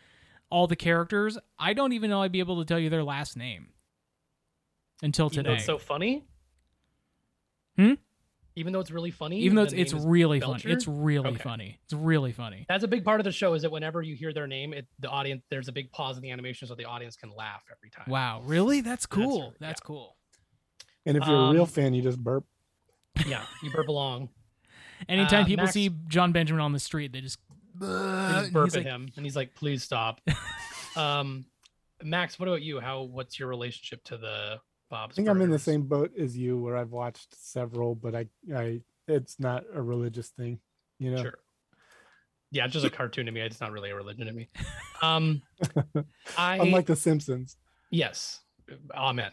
all the characters, I don't even know I'd be able to tell you their last name until today. Even though today. it's so funny. Hmm? Even though it's really funny. even though it's, it's really Belcher? funny, it's really Okay. funny. It's really funny. That's a big part of the show. Is that whenever you hear their name, it, the audience there's a big pause in the animation so the audience can laugh every time. Wow, really? That's cool. That's, yeah. cool. And if you're a real Um, fan, you just burp. Yeah, you burp along. Anytime Uh, people Max- see John Benjamin on the street, they just, They just burp at like, him, and he's like, "Please stop." um, Max, what about you? How? What's your relationship to the Bob's? I think I'm in the same boat as you, where I've watched several, but I, I, it's not a religious thing, you know. Sure. Yeah, it's just a cartoon to me. It's not really a religion to me. Um, I Unlike The Simpsons. Yes. Amen.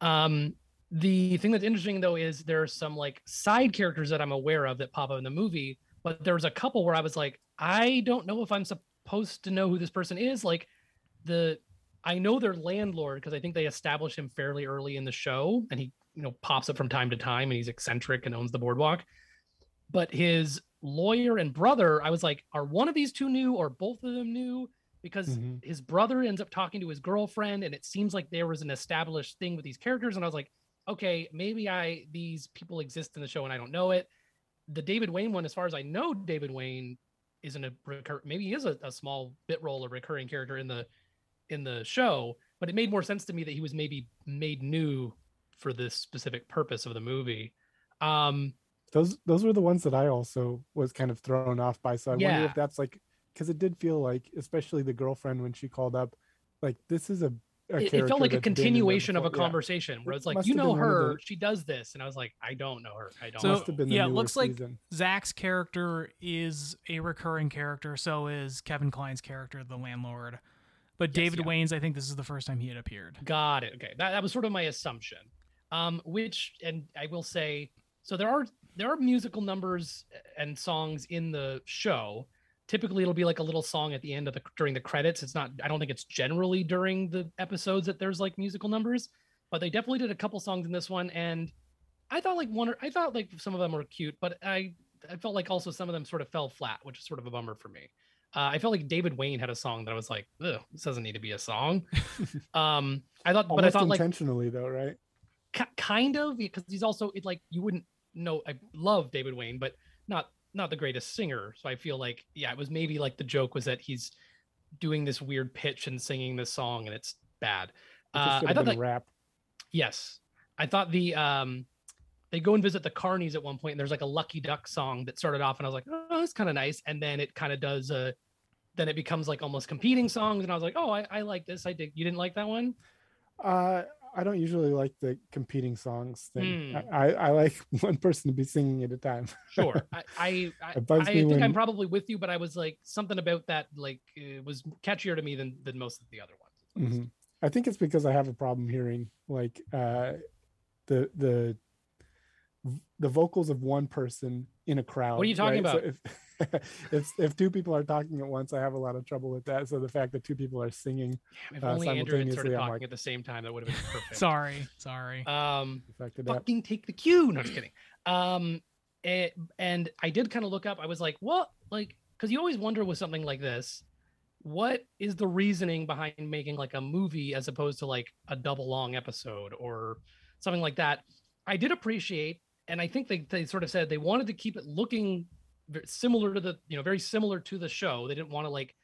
Um, the thing that's interesting though is there are some like side characters that I'm aware of that pop up in the movie, but there was a couple where I was like, I don't know if I'm supposed to know who this person is. Like the I know their landlord because I think they established him fairly early in the show and he, you know, pops up from time to time and he's eccentric and owns the boardwalk. But his lawyer and brother, I was like, are one of these two new or both of them new? Because Mhm. his brother ends up talking to his girlfriend and it seems like there was an established thing with these characters and i was like okay maybe i these people exist in the show and i don't know it the david wain one as far as i know david wain isn't a recur maybe he is a, a small bit role a recurring character in the in the show but it made more sense to me that he was maybe made new for this specific purpose of the movie um Those, those were the ones that I also was kind of thrown off by. So I wonder if that's like, because it did feel like, especially the girlfriend when she called up, like this is a. a it, it felt like a that's been in there continuation of a before. Yeah. conversation where It it's like must you know been one of her the- she does this and i was like i don't know her i don't So- know Must have been the yeah, it newer looks like- Zach's character is a recurring character. So is Kevin Kline's character, the landlord. But David yeah. Wayne's, I think this is the first time he had appeared. Got it. Okay, that, that was sort of my assumption. Um, which, and I will say, so there are there are musical numbers and songs in the show. Typically, it'll be like a little song at the end of the during the credits. It's not. I don't think it's generally during the episodes that there's like musical numbers, but they definitely did a couple songs in this one, and I thought like one. Or, I thought like some of them were cute, but I I felt like also some of them sort of fell flat, which is sort of a bummer for me. Uh, I felt like David Wain had a song that I was like, this doesn't need to be a song. um, I thought, but I thought like intentionally though, right? ki- kind of because he's also it like you wouldn't know. I love David Wain, but not not the greatest singer. So I feel like yeah, it was maybe like the joke was that he's doing this weird pitch and singing this song and it's bad. It Uh, I thought that rap. Yes. I thought the um they go and visit the Carnies at one point and there's like a Lucky Duck song that started off and I was like, oh, that's kind of nice. And then it kind of does uh then it becomes like almost competing songs and I was like, oh, I, I like this. I did. You didn't like that one? Uh, I don't usually like the competing songs thing. Hmm. I, I, like one person to be singing at a time. Sure. I I, I, I think I'm probably with you, but I was like something about that like it was catchier to me than than most of the other ones. Mhm. I think it's because I have a problem hearing like uh, the the the vocals of one person in a crowd. What are you talking right? So about? if, if if two people are talking at once, I have a lot of trouble with that. So the fact that two people are singing, Damn, if Uh, only Andrew had started simultaneously, I'm talking like- at the same time, that would have been perfect. Sorry, sorry. Um affected that. fucking take the cue. No, just kidding. Um, it, and I did kind of look up. I was like, what? Like, because you always wonder with something like this, what is the reasoning behind making like a movie as opposed to like a double long episode or something like that? I did appreciate, and I think they they sort of said they wanted to keep it looking ve- similar to the you know very similar to the show. They didn't want to like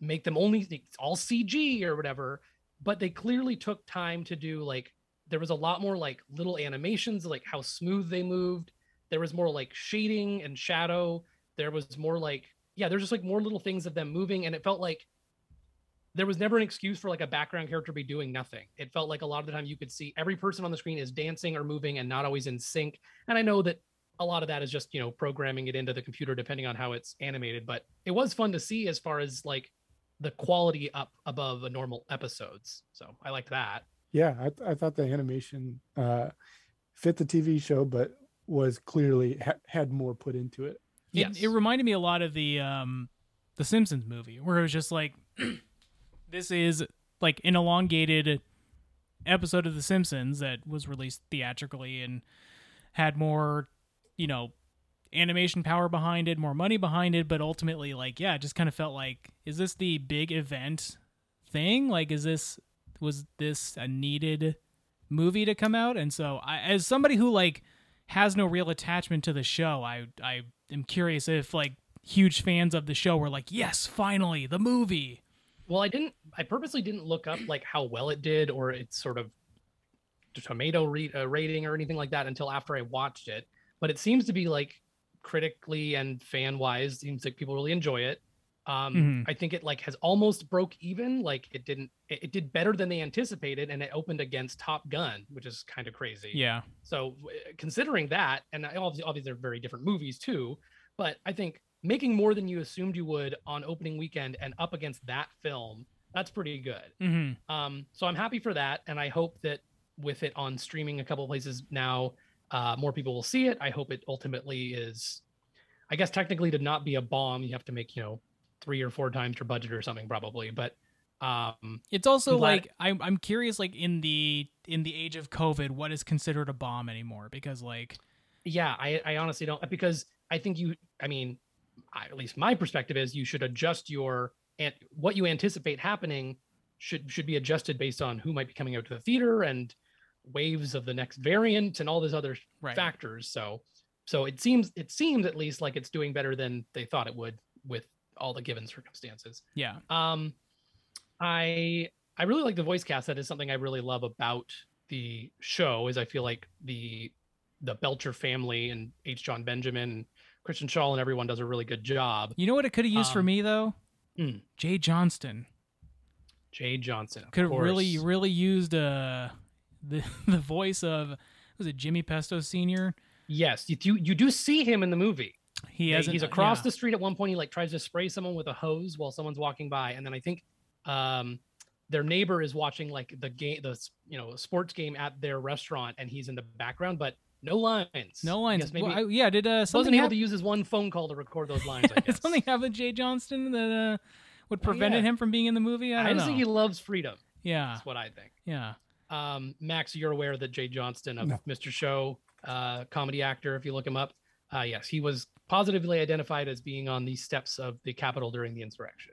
make them only all CG or whatever, but they clearly took time to do like there was a lot more like little animations like how smooth they moved there was more like shading and shadow there was more like yeah, there's just like more little things of them moving, and it felt like there was never an excuse for like a background character be doing nothing. It felt like a lot of the time you could see every person on the screen is dancing or moving and not always in sync. And I know that a lot of that is just, you know, programming it into the computer depending on how it's animated, but it was fun to see as far as like the quality up above a normal episodes. So I liked that. Yeah, I, I thought the animation uh, fit the TV show, but was clearly ha- had more put into it. It, Yes. it reminded me a lot of the um the Simpsons movie where it was just like this is like an elongated episode of the Simpsons that was released theatrically and had more, you know, animation power behind it, more money behind it, but ultimately like yeah, it just kind of felt like is this the big event thing? Like is this was this a needed movie to come out? And so I as somebody who like has no real attachment to the show, I I am curious if like huge fans of the show were like, "Yes, finally, the movie." Well, I didn't. I purposely didn't look up like how well it did or its sort of tomato re- uh, rating or anything like that until after I watched it. But it seems to be like critically and fan wise, seems like people really enjoy it. Um, Mhm. I think it like has almost broke even. Like it didn't. It, it did better than they anticipated, and it opened against Top Gun, which is kind of crazy. Yeah. So considering that, and obviously, obviously they're very different movies too, but I think making more than you assumed you would on opening weekend and up against that film, that's pretty good. hmm Um, so I'm happy for that, and I hope that with it on streaming a couple places now, uh, more people will see it. I hope it ultimately is, I guess technically to not be a bomb, you have to make you know three or four times your budget or something probably, but um, It's also I'm like I'm I'm curious like in the in the age of COVID, what is considered a bomb anymore? Because like yeah I, I honestly don't because i think you i mean I, at least my perspective is you should adjust your and what you anticipate happening should should be adjusted based on who might be coming out to the theater and waves of the next variant and all those other right. factors so so it seems it seems at least like it's doing better than they thought it would with all the given circumstances Yeah. um, I I really like the voice cast. That is something I really love about the show. Is I feel like the the Belcher family and H. John Benjamin and Kristen Schaal and everyone does a really good job. You know what it could have used for Um, me though? hmm. Jay Johnston Jay Johnston could have really really used uh the the voice of was it Jimmy Pesto Senior? yes. You do you do see him in the movie. He has he's across the street at one point. He like tries to spray someone with a hose while someone's walking by, and then I think um, their neighbor is watching like the game, the you know sports game at their restaurant, and he's in the background, but no lines. no lines. maybe Well, I- yeah, did uh wasn't something able to use his one phone call to record those lines. I guess. something happen with Jay Johnston that uh would prevented Oh, yeah. him from being in the movie? I I, just know. think he loves freedom. yeah. That's what I think. Yeah. Um, Max, you're aware that Jay Johnston of No. Mr. Show, uh, comedy actor, if you look him up, uh, yes, he was positively identified as being on the steps of the Capitol during the insurrection.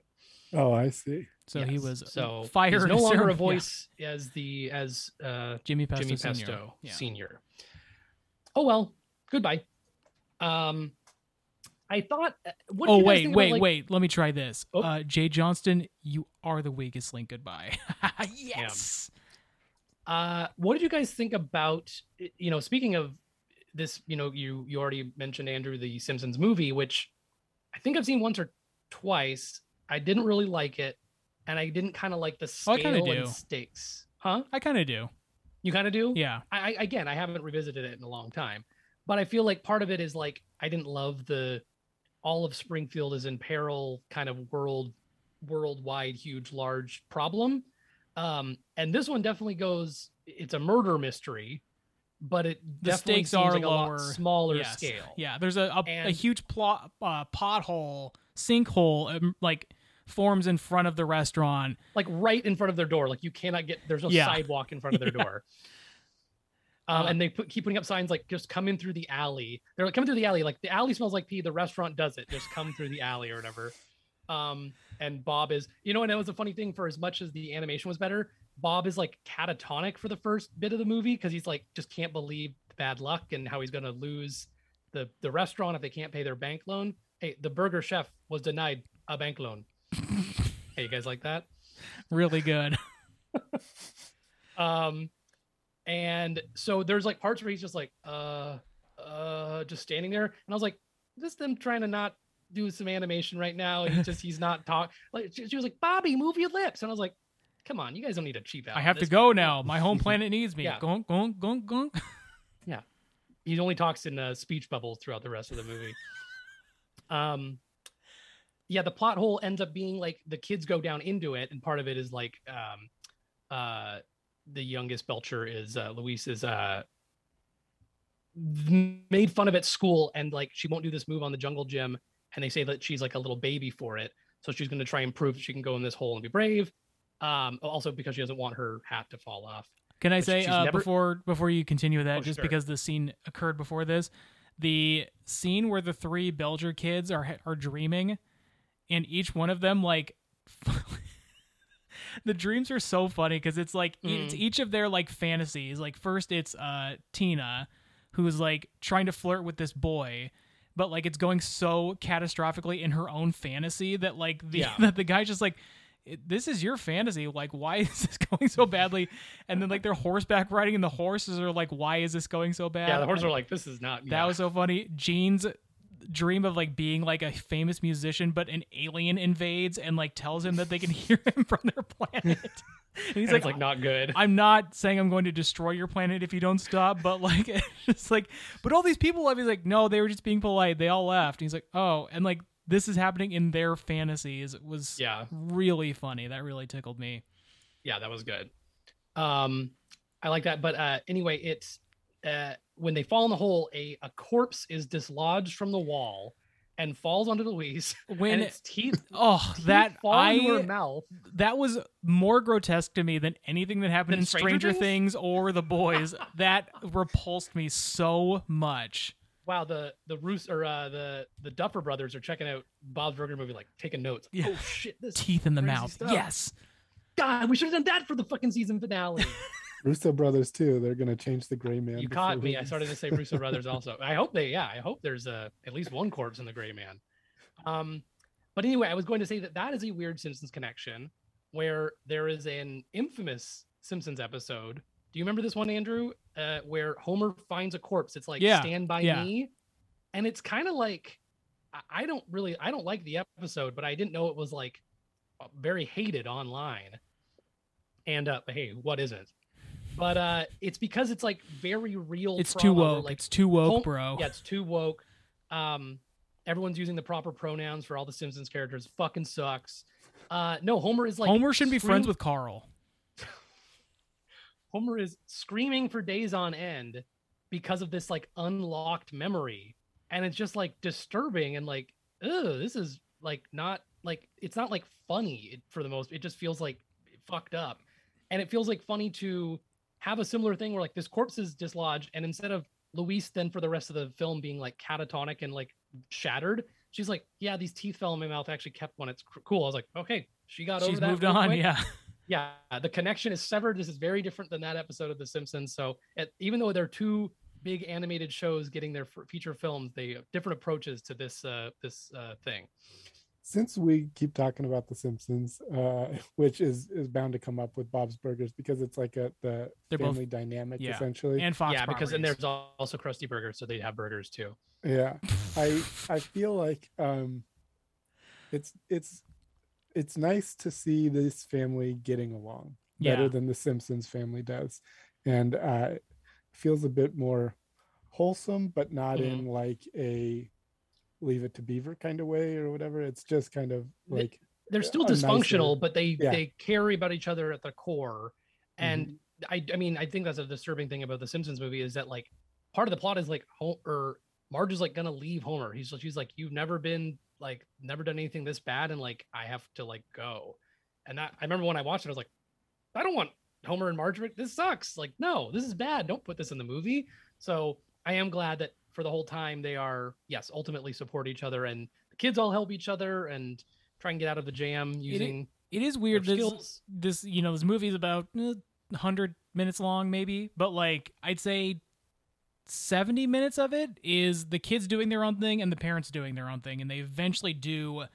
Oh, I see. So he was so fired. He's no as longer their- a yeah. voice as the as uh, Jimmy Pesto Jimmy Senior. Pesto Yeah. Senior. Oh well, goodbye. Um, I thought. uh, What Oh you guys wait, think about, wait, like- wait. Let me try this. Oh. Uh, Jay Johnston, you are the weakest link. Goodbye. yes. Uh, what did you guys think about? You know, speaking of this, you know, you you already mentioned Andrew the Simpsons movie, which I think I've seen once or twice. I didn't really like it, and I didn't kind of like the Oh, I scale kinda and stakes. Huh? I kind of do. You kind of do? Yeah. I, I again, I haven't revisited it in a long time, but I feel like part of it is like I didn't love the all of Springfield is in peril kind of world worldwide huge large problem. Um, and this one definitely goes. It's a murder mystery, but it The definitely stakes seems are like a lot lower. smaller Yes. scale. Yeah. There's a a, a huge plot uh, pothole sinkhole um, like forms in front of the restaurant. like right in front of their door. Like you cannot get. There's no Yeah. sidewalk in front of their Yeah. door. Um, Uh, and they put, keep putting up signs like just come in through the alley. They're like coming through the alley. Like the alley smells like pee. The restaurant does it. Just come through the alley or whatever. Um, and Bob is, you know, and it was a funny thing for as much as the animation was better, Bob is like catatonic for the first bit of the movie because he's like just can't believe the bad luck and how he's gonna lose the the restaurant if they can't pay their bank loan. Hey, the burger chef was denied a bank loan. hey, you guys like that? Really good. Um, and so there's like parts where he's just like, uh, uh, just standing there, and I was like, this them trying to not do some animation right now. He just he's not talk. Like she, she was like, Bobby, move your lips, and I was like, come on, you guys don't need a cheap out. I have to go one." now. My home planet needs me. Yeah. Gonk, gonk, gonk, gonk. He only talks in uh, speech bubbles throughout the rest of the movie. um, yeah, the plot hole ends up being like the kids go down into it, and part of it is like, um, uh, the youngest Belcher is uh, Louise is uh made fun of at school, and like she won't do this move on the jungle gym, and they say that she's like a little baby for it, so she's going to try and prove that she can go in this hole and be brave. Um, also because she doesn't want her hat to fall off. Can I say uh, never- before before you continue with that, Oh, just sure. because the scene occurred before this, the scene where the three Belcher kids are are dreaming, and each one of them like. the dreams are so funny because it's like e- it's Mm. each of their like fantasies. Like first, it's uh Tina, who's like trying to flirt with this boy, but like it's going so catastrophically in her own fantasy that like the Yeah. that the guy's just like this is your fantasy like why is this going so badly and then like they're horseback riding and the horses are like why is this going so bad Yeah, the horses are like, this is not. that yeah. was so funny Gene's dream of like being like a famous musician but an alien invades and like tells him that they can hear him from their planet and he's And like, it's like not good. I'm not saying I'm going to destroy your planet if you don't stop, but like it's like but all these people left. He's like, no, they were just being polite. They all left. And he's like, oh, and like this is happening in their fantasies. It was Yeah. really funny. That really tickled me. yeah that was good um i like that but uh anyway it's uh when they fall in the hole a a corpse is dislodged from the wall and falls onto Louise When and its teeth, oh teeth that fall into her I mouth that was more grotesque to me than anything that happened Than in Stranger Stranger Things? Things or The Boys. that repulsed me so much. wow the the Roos or uh the the Duffer brothers are checking out Bob's Burger movie like taking notes Yeah. oh shit this Teeth in the mouth. stuff. Yes. god we should have done that for the fucking season finale Russo brothers too. They're gonna change the gray man. you caught me. I started to say Russo brothers also. I hope they yeah i hope there's uh at least one corpse in the gray man. Um but anyway i was going to say that that is a weird simpsons connection where there is an infamous simpsons episode. Do you remember this one andrew? Uh where homer finds a corpse. It's like Yeah, stand by yeah. me. And it's kind of like I- i don't really i don't like the episode but i didn't know it was like very hated online. And uh hey what isn't but uh it's because it's like very real It's too woke. like it's too woke, bro. yeah it's too woke um everyone's using the proper pronouns for all the simpsons characters fucking sucks uh no homer is like Homer shouldn't be friends with Carl. homer is screaming for days on end because of this like unlocked memory and it's just like disturbing and like oh this is like not like it's not like funny for the most it just feels like fucked up and it feels like funny to have a similar thing where like this corpse is dislodged and instead of Louise then for the rest of the film being like catatonic and like shattered she's like yeah these teeth fell in my mouth. I actually kept one. It's cool. I was like okay she got over She's that moved on. quick. Yeah. yeah the connection is severed. This is very different than that episode of the simpsons. So it, even though they're two big animated shows getting their f- feature films they have different approaches to this uh this uh thing Since we keep talking about The Simpsons, uh, which is is bound to come up with Bob's Burgers because it's like a the They're both- family dynamic yeah. essentially. And Fox. yeah because then there's also krusty burgers so they have burgers too yeah i i feel like um it's it's it's nice to see this family getting along better Yeah. than the simpsons family does and uh feels a bit more wholesome but not Mm-hmm. in like a leave it to beaver kind of way or whatever it's just kind of like they're still nicer- dysfunctional but they yeah. they care about each other at the core and Mhm. I, I mean, I think that's a disturbing thing about the Simpsons movie is that like part of the plot is like or Marge is like gonna leave Homer. He's she's like, you've never been like never done anything this bad, and like I have to like go. And that I remember when I watched it, I was like, I don't want Homer and Marge. This sucks. Like, no, this is bad. Don't put this in the movie. So I am glad that for the whole time they are yes ultimately support each other and the kids all help each other and try and get out of the jam using it is their weird. This, skills. this you know this movie's about eh, 100 minutes long maybe but like i'd say 70 minutes of it is the kids doing their own thing and the parents doing their own thing and they eventually do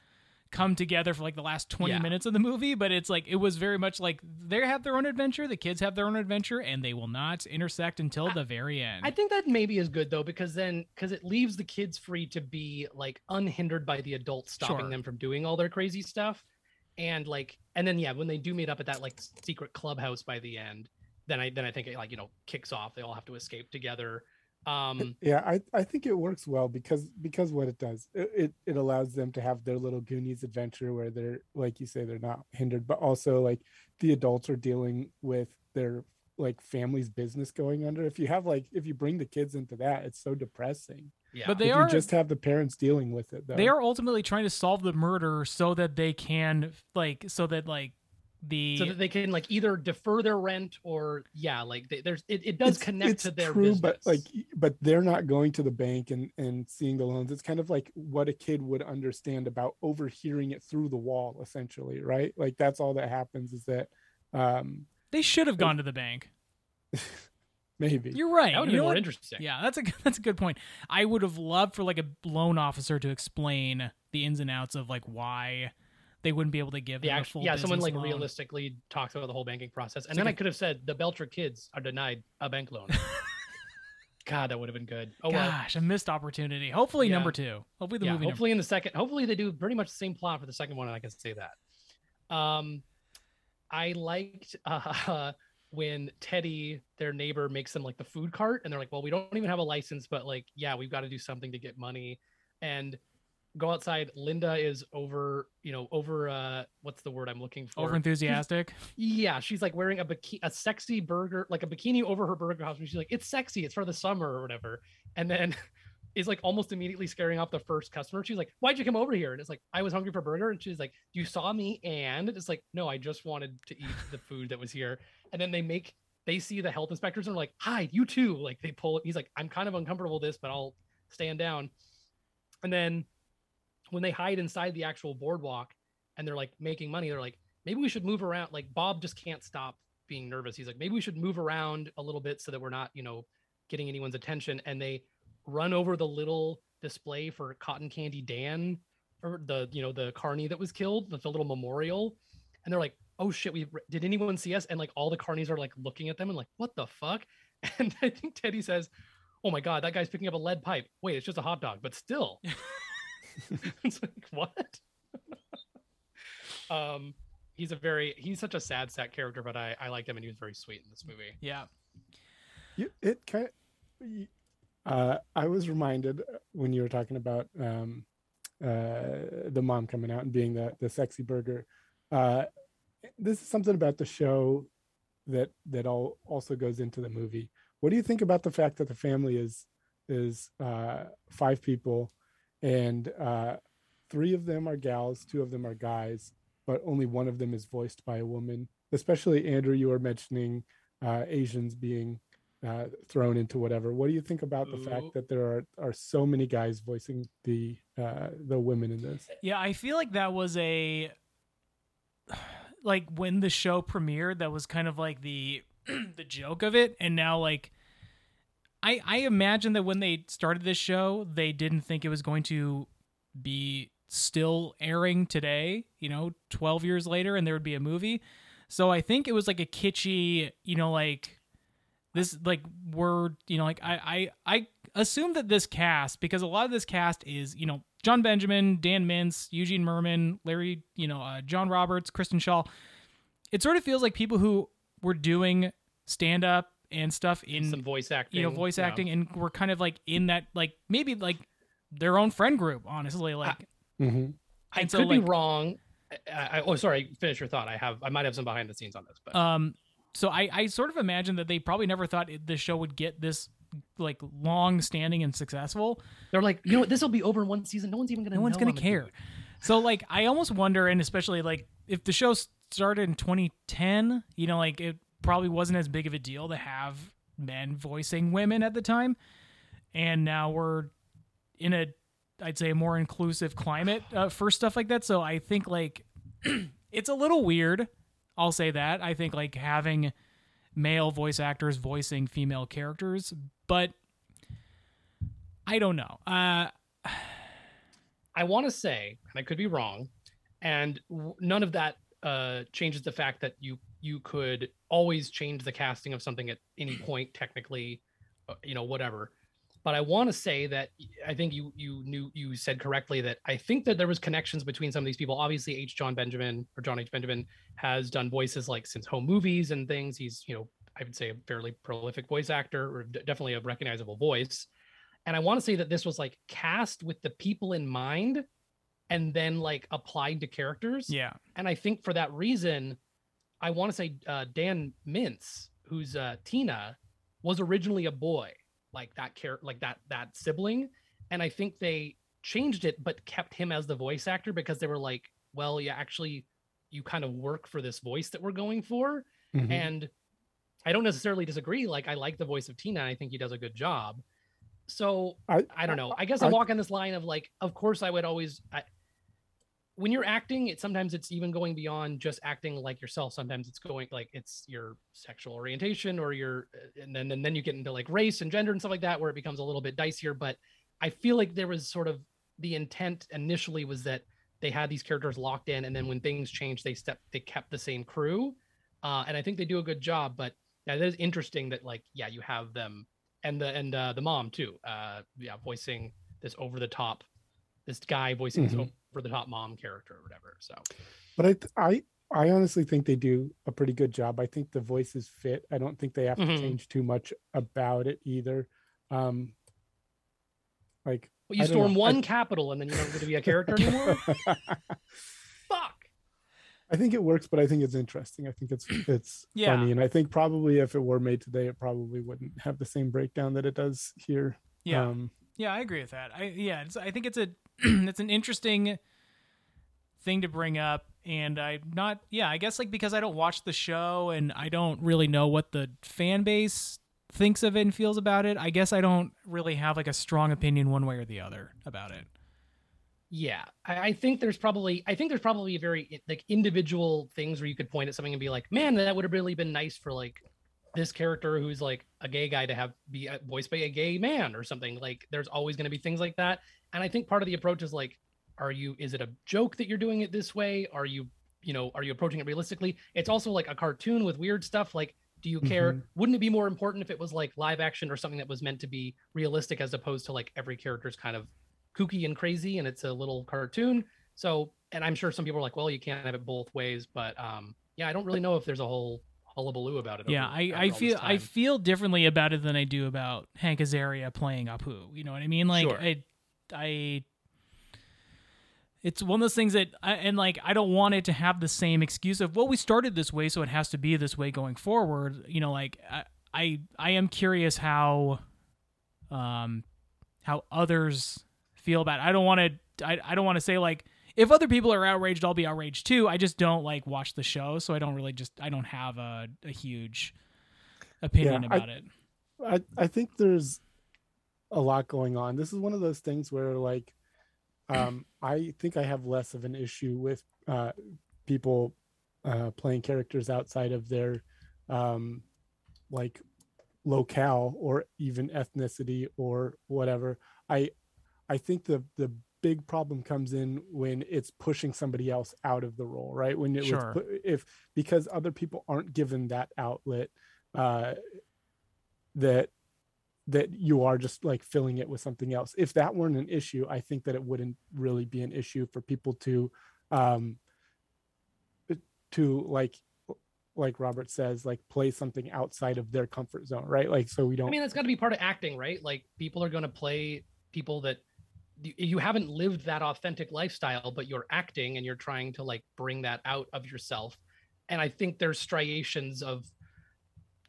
come together for like the last 20 Yeah. minutes of the movie but it's like it was very much like they have their own adventure the kids have their own adventure and they will not intersect until the very end I think that maybe is good though, because then because it leaves the kids free to be like unhindered by the adults stopping Sure. them from doing all their crazy stuff. And like and then yeah, when they do meet up at that like secret clubhouse by the end, then I then I think it like, you know, kicks off. They all have to escape together. Um Yeah, I, I think it works well because because what it does it, it it allows them to have their little Goonies adventure where they're like you say they're not hindered, but also like the adults are dealing with their like family's business going under. If you have like if you bring the kids into that, it's so depressing. yeah. but they if are you just have the parents dealing with it though. they are ultimately trying to solve the murder so that they can like so that like the so that they can like either defer their rent or yeah, like they, there's it, it does It's- connect it's to their true, business. but like but they're not going to the bank and and seeing the loans. It's kind of like what a kid would understand about overhearing it through the wall, essentially, right? Like that's all that happens is that um they should have gone to the bank maybe you're right that would You be know more what? interesting. Yeah, that's a that's a good point. I would have loved for like a loan officer to explain the ins and outs of like why they wouldn't be able to give the actual full yeah someone like loan. realistically talks about the whole banking process and It's then i could have said the belcher kids are denied a bank loan god that would have been good oh well Gosh, a missed opportunity. Hopefully Yeah. number two. Hopefully the yeah movie. hopefully in the second hopefully they do pretty much the same plot for the second one and i can say that um i liked uh when teddy their neighbor makes them like the food cart and they're like well we don't even have a license but like yeah we've got to do something to get money and go outside linda is over you know over uh what's the word i'm looking for over enthusiastic. Yeah, she's like wearing a bikini, a sexy burger, like a bikini over her burger house. And she's like, "It's sexy. It's for the summer or whatever." And then is like almost immediately scaring off the first customer. She's like, "Why'd you come over here?" And it's like, "I was hungry for burger." And she's like, "You saw me?" And it's like, "No, I just wanted to eat the food that was here." And then they make they see the health inspectors and are like, "Hi, you too." Like they pull. He's like, "I'm kind of uncomfortable with this, but I'll stand down." And then when they hide inside the actual boardwalk and they're like making money, they're like, maybe we should move around. Like Bob just can't stop being nervous. He's like, maybe we should move around a little bit so that we're not, you know, getting anyone's attention. And they run over the little display for Cotton Candy Dan or the, you know, the carney that was killed, a little memorial. And they're like, oh shit, we did anyone see us? And like all the carnies are like looking at them and like, what the fuck? And I think Teddy says, oh my God, that guy's picking up a lead pipe. Wait, it's just a hot dog, but still. it's like, what? um, he's a very he's such a sad sack character, but I I liked him and he was very sweet in this movie. Yeah. You, it kind of, uh, I was reminded when you were talking about um, uh, the mom coming out and being the the sexy burger. Uh, this is something about the show that that all also goes into the movie. What do you think about the fact that the family is is uh, five people, and uh, three of them are gals, two of them are guys, but only one of them is voiced by a woman. Especially Andrew, you were mentioning uh, Asians being uh, thrown into whatever. What do you think about the fact that there are are so many guys voicing the uh, the women in this? Yeah, I feel like that was a like when the show premiered, that was kind of like the the joke of it, and now like I I imagine that when they started this show, they didn't think it was going to be still airing today, you know, 12 years later and there would be a movie. So I think it was like a kitschy, you know, like this like word, you know, like I I I assume that this cast because a lot of this cast is, you know, John Benjamin, Dan Mintz, Eugene Mirman, Larry, you know, uh, John Roberts, Kristen Schaal. It sort of feels like people who were doing stand up and stuff in Some voice acting, you know voice yeah. acting and were kind of like in that like maybe like their own friend group honestly like Mm-hmm. I so, could be wrong. I, I, oh, sorry. Finish your thought. I have. I might have some behind the scenes on this, but um so i i sort of imagine that they probably never thought it, the show would get this like long standing and successful they're like, you know, what? this will be over in one season. No one's even gonna. no one's know gonna I'm a care dude." so like i almost wonder and especially like if the show started in 2010 you know like it probably wasn't as big of a deal to have men voicing women at the time. And now we're in a i'd say a more inclusive climate uh, for stuff like that. So i think like it's a little weird i'll say that. I think like having male voice actors voicing female characters but i don't know. Uh I want to say, and I could be wrong, and w- none of that uh changes the fact that you you could always change the casting of something at any point technically uh, you know whatever. But i want to say that i think you you knew you said correctly that i think that there was connections between some of these people. Obviously h. John benjamin or john h. Benjamin has done voices like since home movies and things. He's you know i would say a fairly prolific voice actor or d- definitely a recognizable voice. And i want to say that this was like cast with the people in mind and then like applied to characters. Yeah. and I think for that reason, I want to say uh, Dan Mintz, who's uh, Tina, was originally a boy, like that character, like that that sibling, and I think they changed it, but kept him as the voice actor because they were like, well, yeah, actually, you kind of work for this voice that we're going for, Mhm. and I don't necessarily disagree. Like, I like the voice of Tina, and I think he does a good job. So I I don't know. I guess I- I walk on this line of like, of course, I would always. I, when you're acting, it sometimes it's even going beyond just acting like yourself. Sometimes it's going like it's your sexual orientation or your, and then and then you get into like race and gender and stuff like that, where it becomes a little bit dicier. But I feel like there was sort of the intent initially was that they had these characters locked in, and then when things changed, they stepped, they kept the same crew, uh, and I think they do a good job. But yeah, that is interesting that like yeah, you have them and the and uh, the mom too, uh, yeah, voicing this over the top, this guy voicing Mhm. this over the top mom character or whatever. So but I I I honestly think they do a pretty good job. I think the voices fit. I don't think they have Mhm. to change too much about it either. Um like but you storm know. I- one capital and then you're not going to be a character anymore. Fuck. I think it works, but I think it's interesting. I think it's it's Yeah. funny, and I think probably if it were made today, it probably wouldn't have the same breakdown that it does here. Yeah. Um, Yeah, I agree with that. I yeah, I think it's a it's an interesting thing to bring up, and I'm not. Yeah, I guess like because I don't watch the show and I don't really know what the fan base thinks of it and feels about it. I guess I don't really have like a strong opinion one way or the other about it. Yeah, I, I think there's probably I think there's probably very like individual things where you could point at something and be like, man, that would have really been nice for like this character who's like a gay guy to have be uh, voiced by a gay man or something. Like, there's always going to be things like that, and I think part of the approach is like, are you? Is it a joke that you're doing it this way? Are you? You know, are you approaching it realistically? It's also like a cartoon with weird stuff. Like, do you care? Mhm. Wouldn't it be more important if it was like live action or something that was meant to be realistic as opposed to like every character's kind of kooky and crazy and it's a little cartoon so and i'm sure some people are like well you can't have it both ways but um yeah i don't really know if there's a whole hullabaloo about it Yeah, over- I, I feel I feel differently about it than I do about Hank Azaria playing Apu. You know what I mean? Like Sure. I I it's one of those things that I, and like I don't want it to have the same excuse of well we started this way so it has to be this way going forward. You know, like I I, I am curious how um how others feel about it. I don't want to I, I don't want to say like if other people are outraged I'll be outraged too. I just don't like watch the show so I don't really just I don't have a, a huge opinion Yeah, I- about it. I I think there's a lot going on. This is one of those things where like um I think I have less of an issue with uh people uh playing characters outside of their um like locale or even ethnicity or whatever. I I think the the big problem comes in when it's pushing somebody else out of the role, right? When it Sure. was if because other people aren't given that outlet uh that that you are just like filling it with something else. If that weren't an issue, I think that it wouldn't really be an issue for people to um to like like Robert says, like play something outside of their comfort zone, right? Like so we don't i mean that's got to be part of acting right like people are going to play people that you, you haven't lived that authentic lifestyle but you're acting and you're trying to like bring that out of yourself and i think there's striations of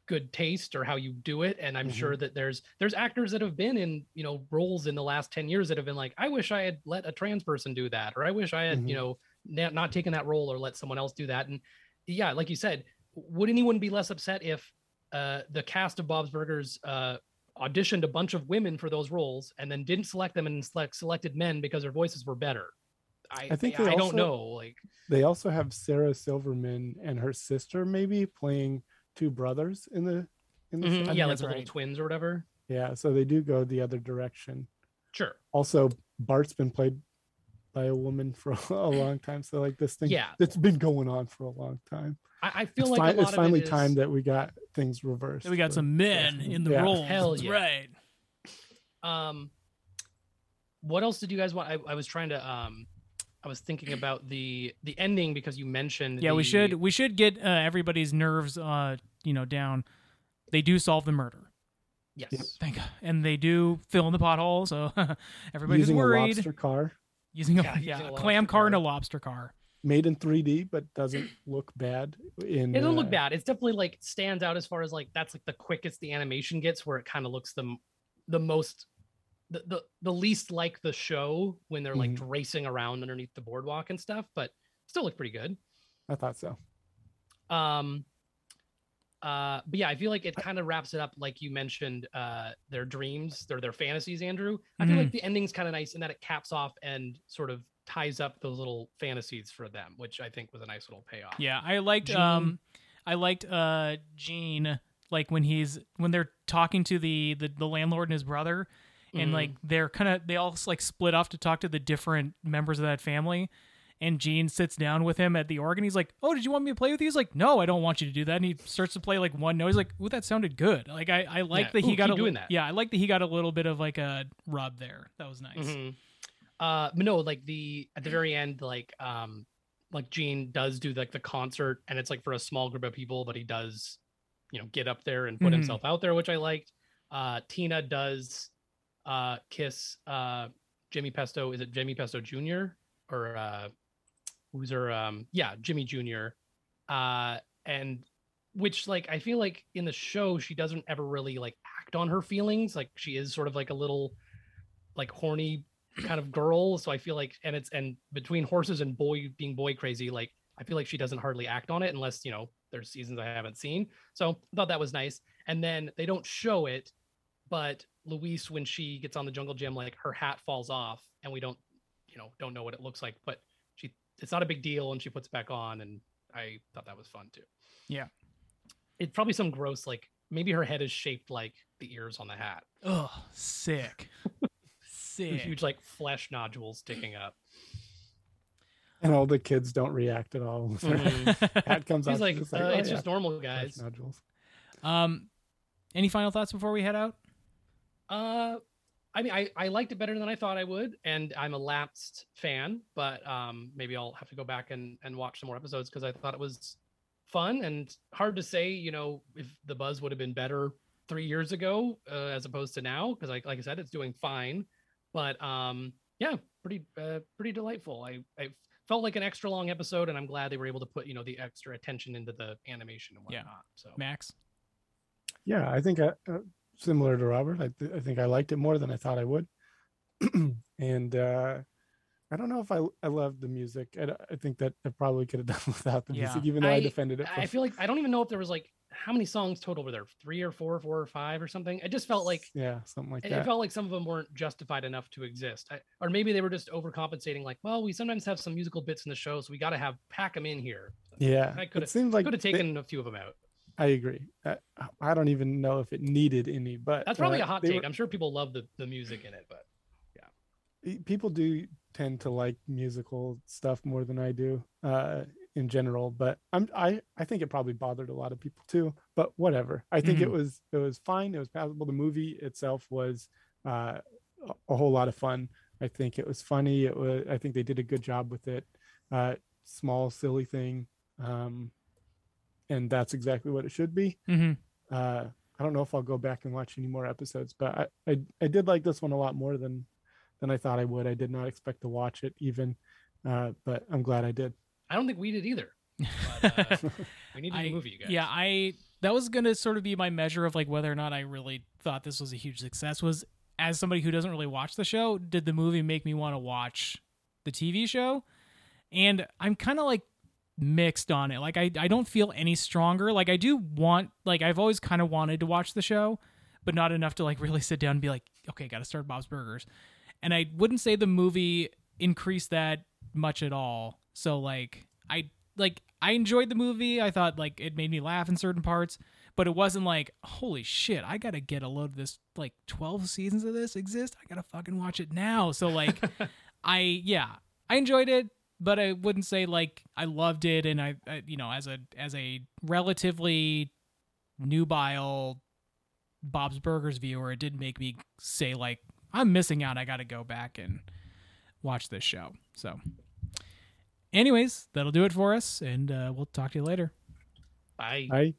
good taste or how you do it and i'm Mhm. sure that there's there's actors that have been in you know roles in the last 10 years that have been like i wish i had let a trans person do that or i wish i had you Mhm. know not, not taken that role or let someone else do that and yeah like you said would anyone be less upset if uh the cast of bob's burgers uh auditioned a bunch of women for those roles and then didn't select them and select selected men because their voices were better. I I think I, they don't know like they also have Sarah Silverman and her sister maybe playing two brothers in the in the Mhm, yeah like that's the little twins or whatever. Yeah so they do go the other direction. Sure. Also bart's been played by a woman for a long time. So like this thing, Yeah. it's been going on for a long time. I, I feel It's, like fi- a lot it's of finally it is, time that we got things reversed. we got for- some men in the Yeah. roles. Hell yeah. right. Um, what else did you guys want? I, I was trying to um, I was thinking about the the ending because you mentioned. Yeah, we should we should get uh, everybody's nerves uh you know down. They do solve the murder. Yes. Thank God. And they do fill in the pothole, so everybody's using a worried. lobster car using a Yeah, yeah, using a a clam lobster car and a lobster car. made in 3D, but doesn't look bad. In It doesn't uh, look bad. It's definitely like stands out as far as like that's like the quickest the animation gets, where it kind of looks the the most the, the the least like the show when they're like Mhm. racing around underneath the boardwalk and stuff, but still look pretty good. I thought so. Um uh but yeah, I feel like it kind of wraps it up like you mentioned uh their dreams, their their fantasies, Andrew. I feel Mhm. like the ending's kind of nice in that it caps off and sort of ties up those little fantasies for them, which I think was a nice little payoff. Yeah, I liked Gene- um I liked uh Gene like when he's when they're talking to the the, the landlord and his brother and Mhm. like they're kind of they all like split off to talk to the different members of that family and Gene sits down with him at the organ. He's like, "Oh, did you want me to play with you?" He's like, "No, I don't want you to do that." And he starts to play like one note. He's like, "Ooh, that sounded good." Like I I like Yeah. that he Ooh, got a doing that. Yeah, I like that he got a little bit of like a rub there. That was nice. Mhm. Uh, but no, like the at the very end, like um, like Gene does do like the concert, and it's like for a small group of people, but he does, you know, get up there and put Mhm. himself out there, which I liked. Uh, Tina does uh kiss uh Jimmy Pesto. Is it Jimmy Pesto Jr. or uh, who's her? Um, yeah, Jimmy Jr. Uh, and which like I feel like in the show she doesn't ever really like act on her feelings. Like she is sort of like a little like horny kind of girl. So I feel like and it's and between horses and boy being boy crazy, like I feel like she doesn't hardly act on it unless, you know, there's seasons I haven't seen. So I thought that was nice. And then they don't show it, but Louise, when she gets on the jungle gym, like her hat falls off and we don't, you know, don't know what it looks like, but it's not a big deal and she puts it back on and I thought that was fun too. Yeah. It's probably some gross like maybe her head is shaped like the ears on the hat. Oh, sick. Sick. Huge like flesh nodules sticking up. And all the kids don't react at all. when their Mhm. Hat comes out. He's like, just uh, oh, it's yeah, just normal, flesh guys. nodules. um any final thoughts before we head out? Uh, I mean, I, I liked it better than I thought I would, and I'm a lapsed fan, but um, maybe I'll have to go back and, and watch some more episodes because I thought it was fun and hard to say, you know, if the buzz would have been better three years ago uh, as opposed to now, because like like I said, it's doing fine. But um, yeah, pretty uh, pretty delightful. I I felt like an extra long episode, and I'm glad they were able to put you know the extra attention into the animation and Yeah. whatnot. So Max. Yeah, I think uh, uh, similar to Robert. I, th- I think I liked it more than I thought I would. and uh, I don't know if I I loved the music. I, I think that I probably could have done without the Yeah. music, even though I, I- defended it. I feel like I don't even know if there was like how many songs total were there? Three or four, four or five or something. It just felt like yeah, something like it that. felt like some of them weren't justified enough to exist, I, or maybe they were just overcompensating. Like, well, we sometimes have some musical bits in the show, so we got to have pack them in here. yeah, I coulda- seemed like Could have they- taken a few of them out. I agree. I, I don't even know if it needed any, but That's probably uh, a hot take. were- I'm sure people love the the music in it, but yeah, people do tend to like musical stuff more than I do uh in general but I'm I I think it probably bothered a lot of people too but whatever. I think it Mm-hmm. was it was fine. It was passable. The movie itself was uh a- a whole lot of fun. I think it was funny. It was I think they did a good job with it. Uh small silly thing um and that's exactly what it should be Mm-hmm. uh I don't know if I'll go back and watch any more episodes, but I, I I did like this one a lot more than than I thought I would. I did not expect to watch it even, uh, but I'm glad I did. I don't think we did either. But, uh, we need a I- new movie, you guys. Yeah, I that was gonna sort of be my measure of like whether or not I really thought this was a huge success. Was as somebody who doesn't really watch the show, did the movie make me want to watch the TV show? And I'm kind of like mixed on it. Like I I don't feel any stronger. Like I do want like I've always kind of wanted to watch the show, but not enough to like really sit down and be like, okay, got to start Bob's Burgers. And I wouldn't say the movie increased that much at all. So like I like I enjoyed the movie. I thought like it made me laugh in certain parts, but it wasn't like holy shit, I got to get a load of this like 12 seasons of this exist. I got to fucking watch it now. So like I yeah, I enjoyed it, but I wouldn't say like I loved it. And I, I you know, as a as a relatively nubile Bob's Burgers viewer, it did make me say like I'm missing out. I got to go back and watch this show. So, anyways, that'll do it for us, and uh, we'll talk to you later. Bye. I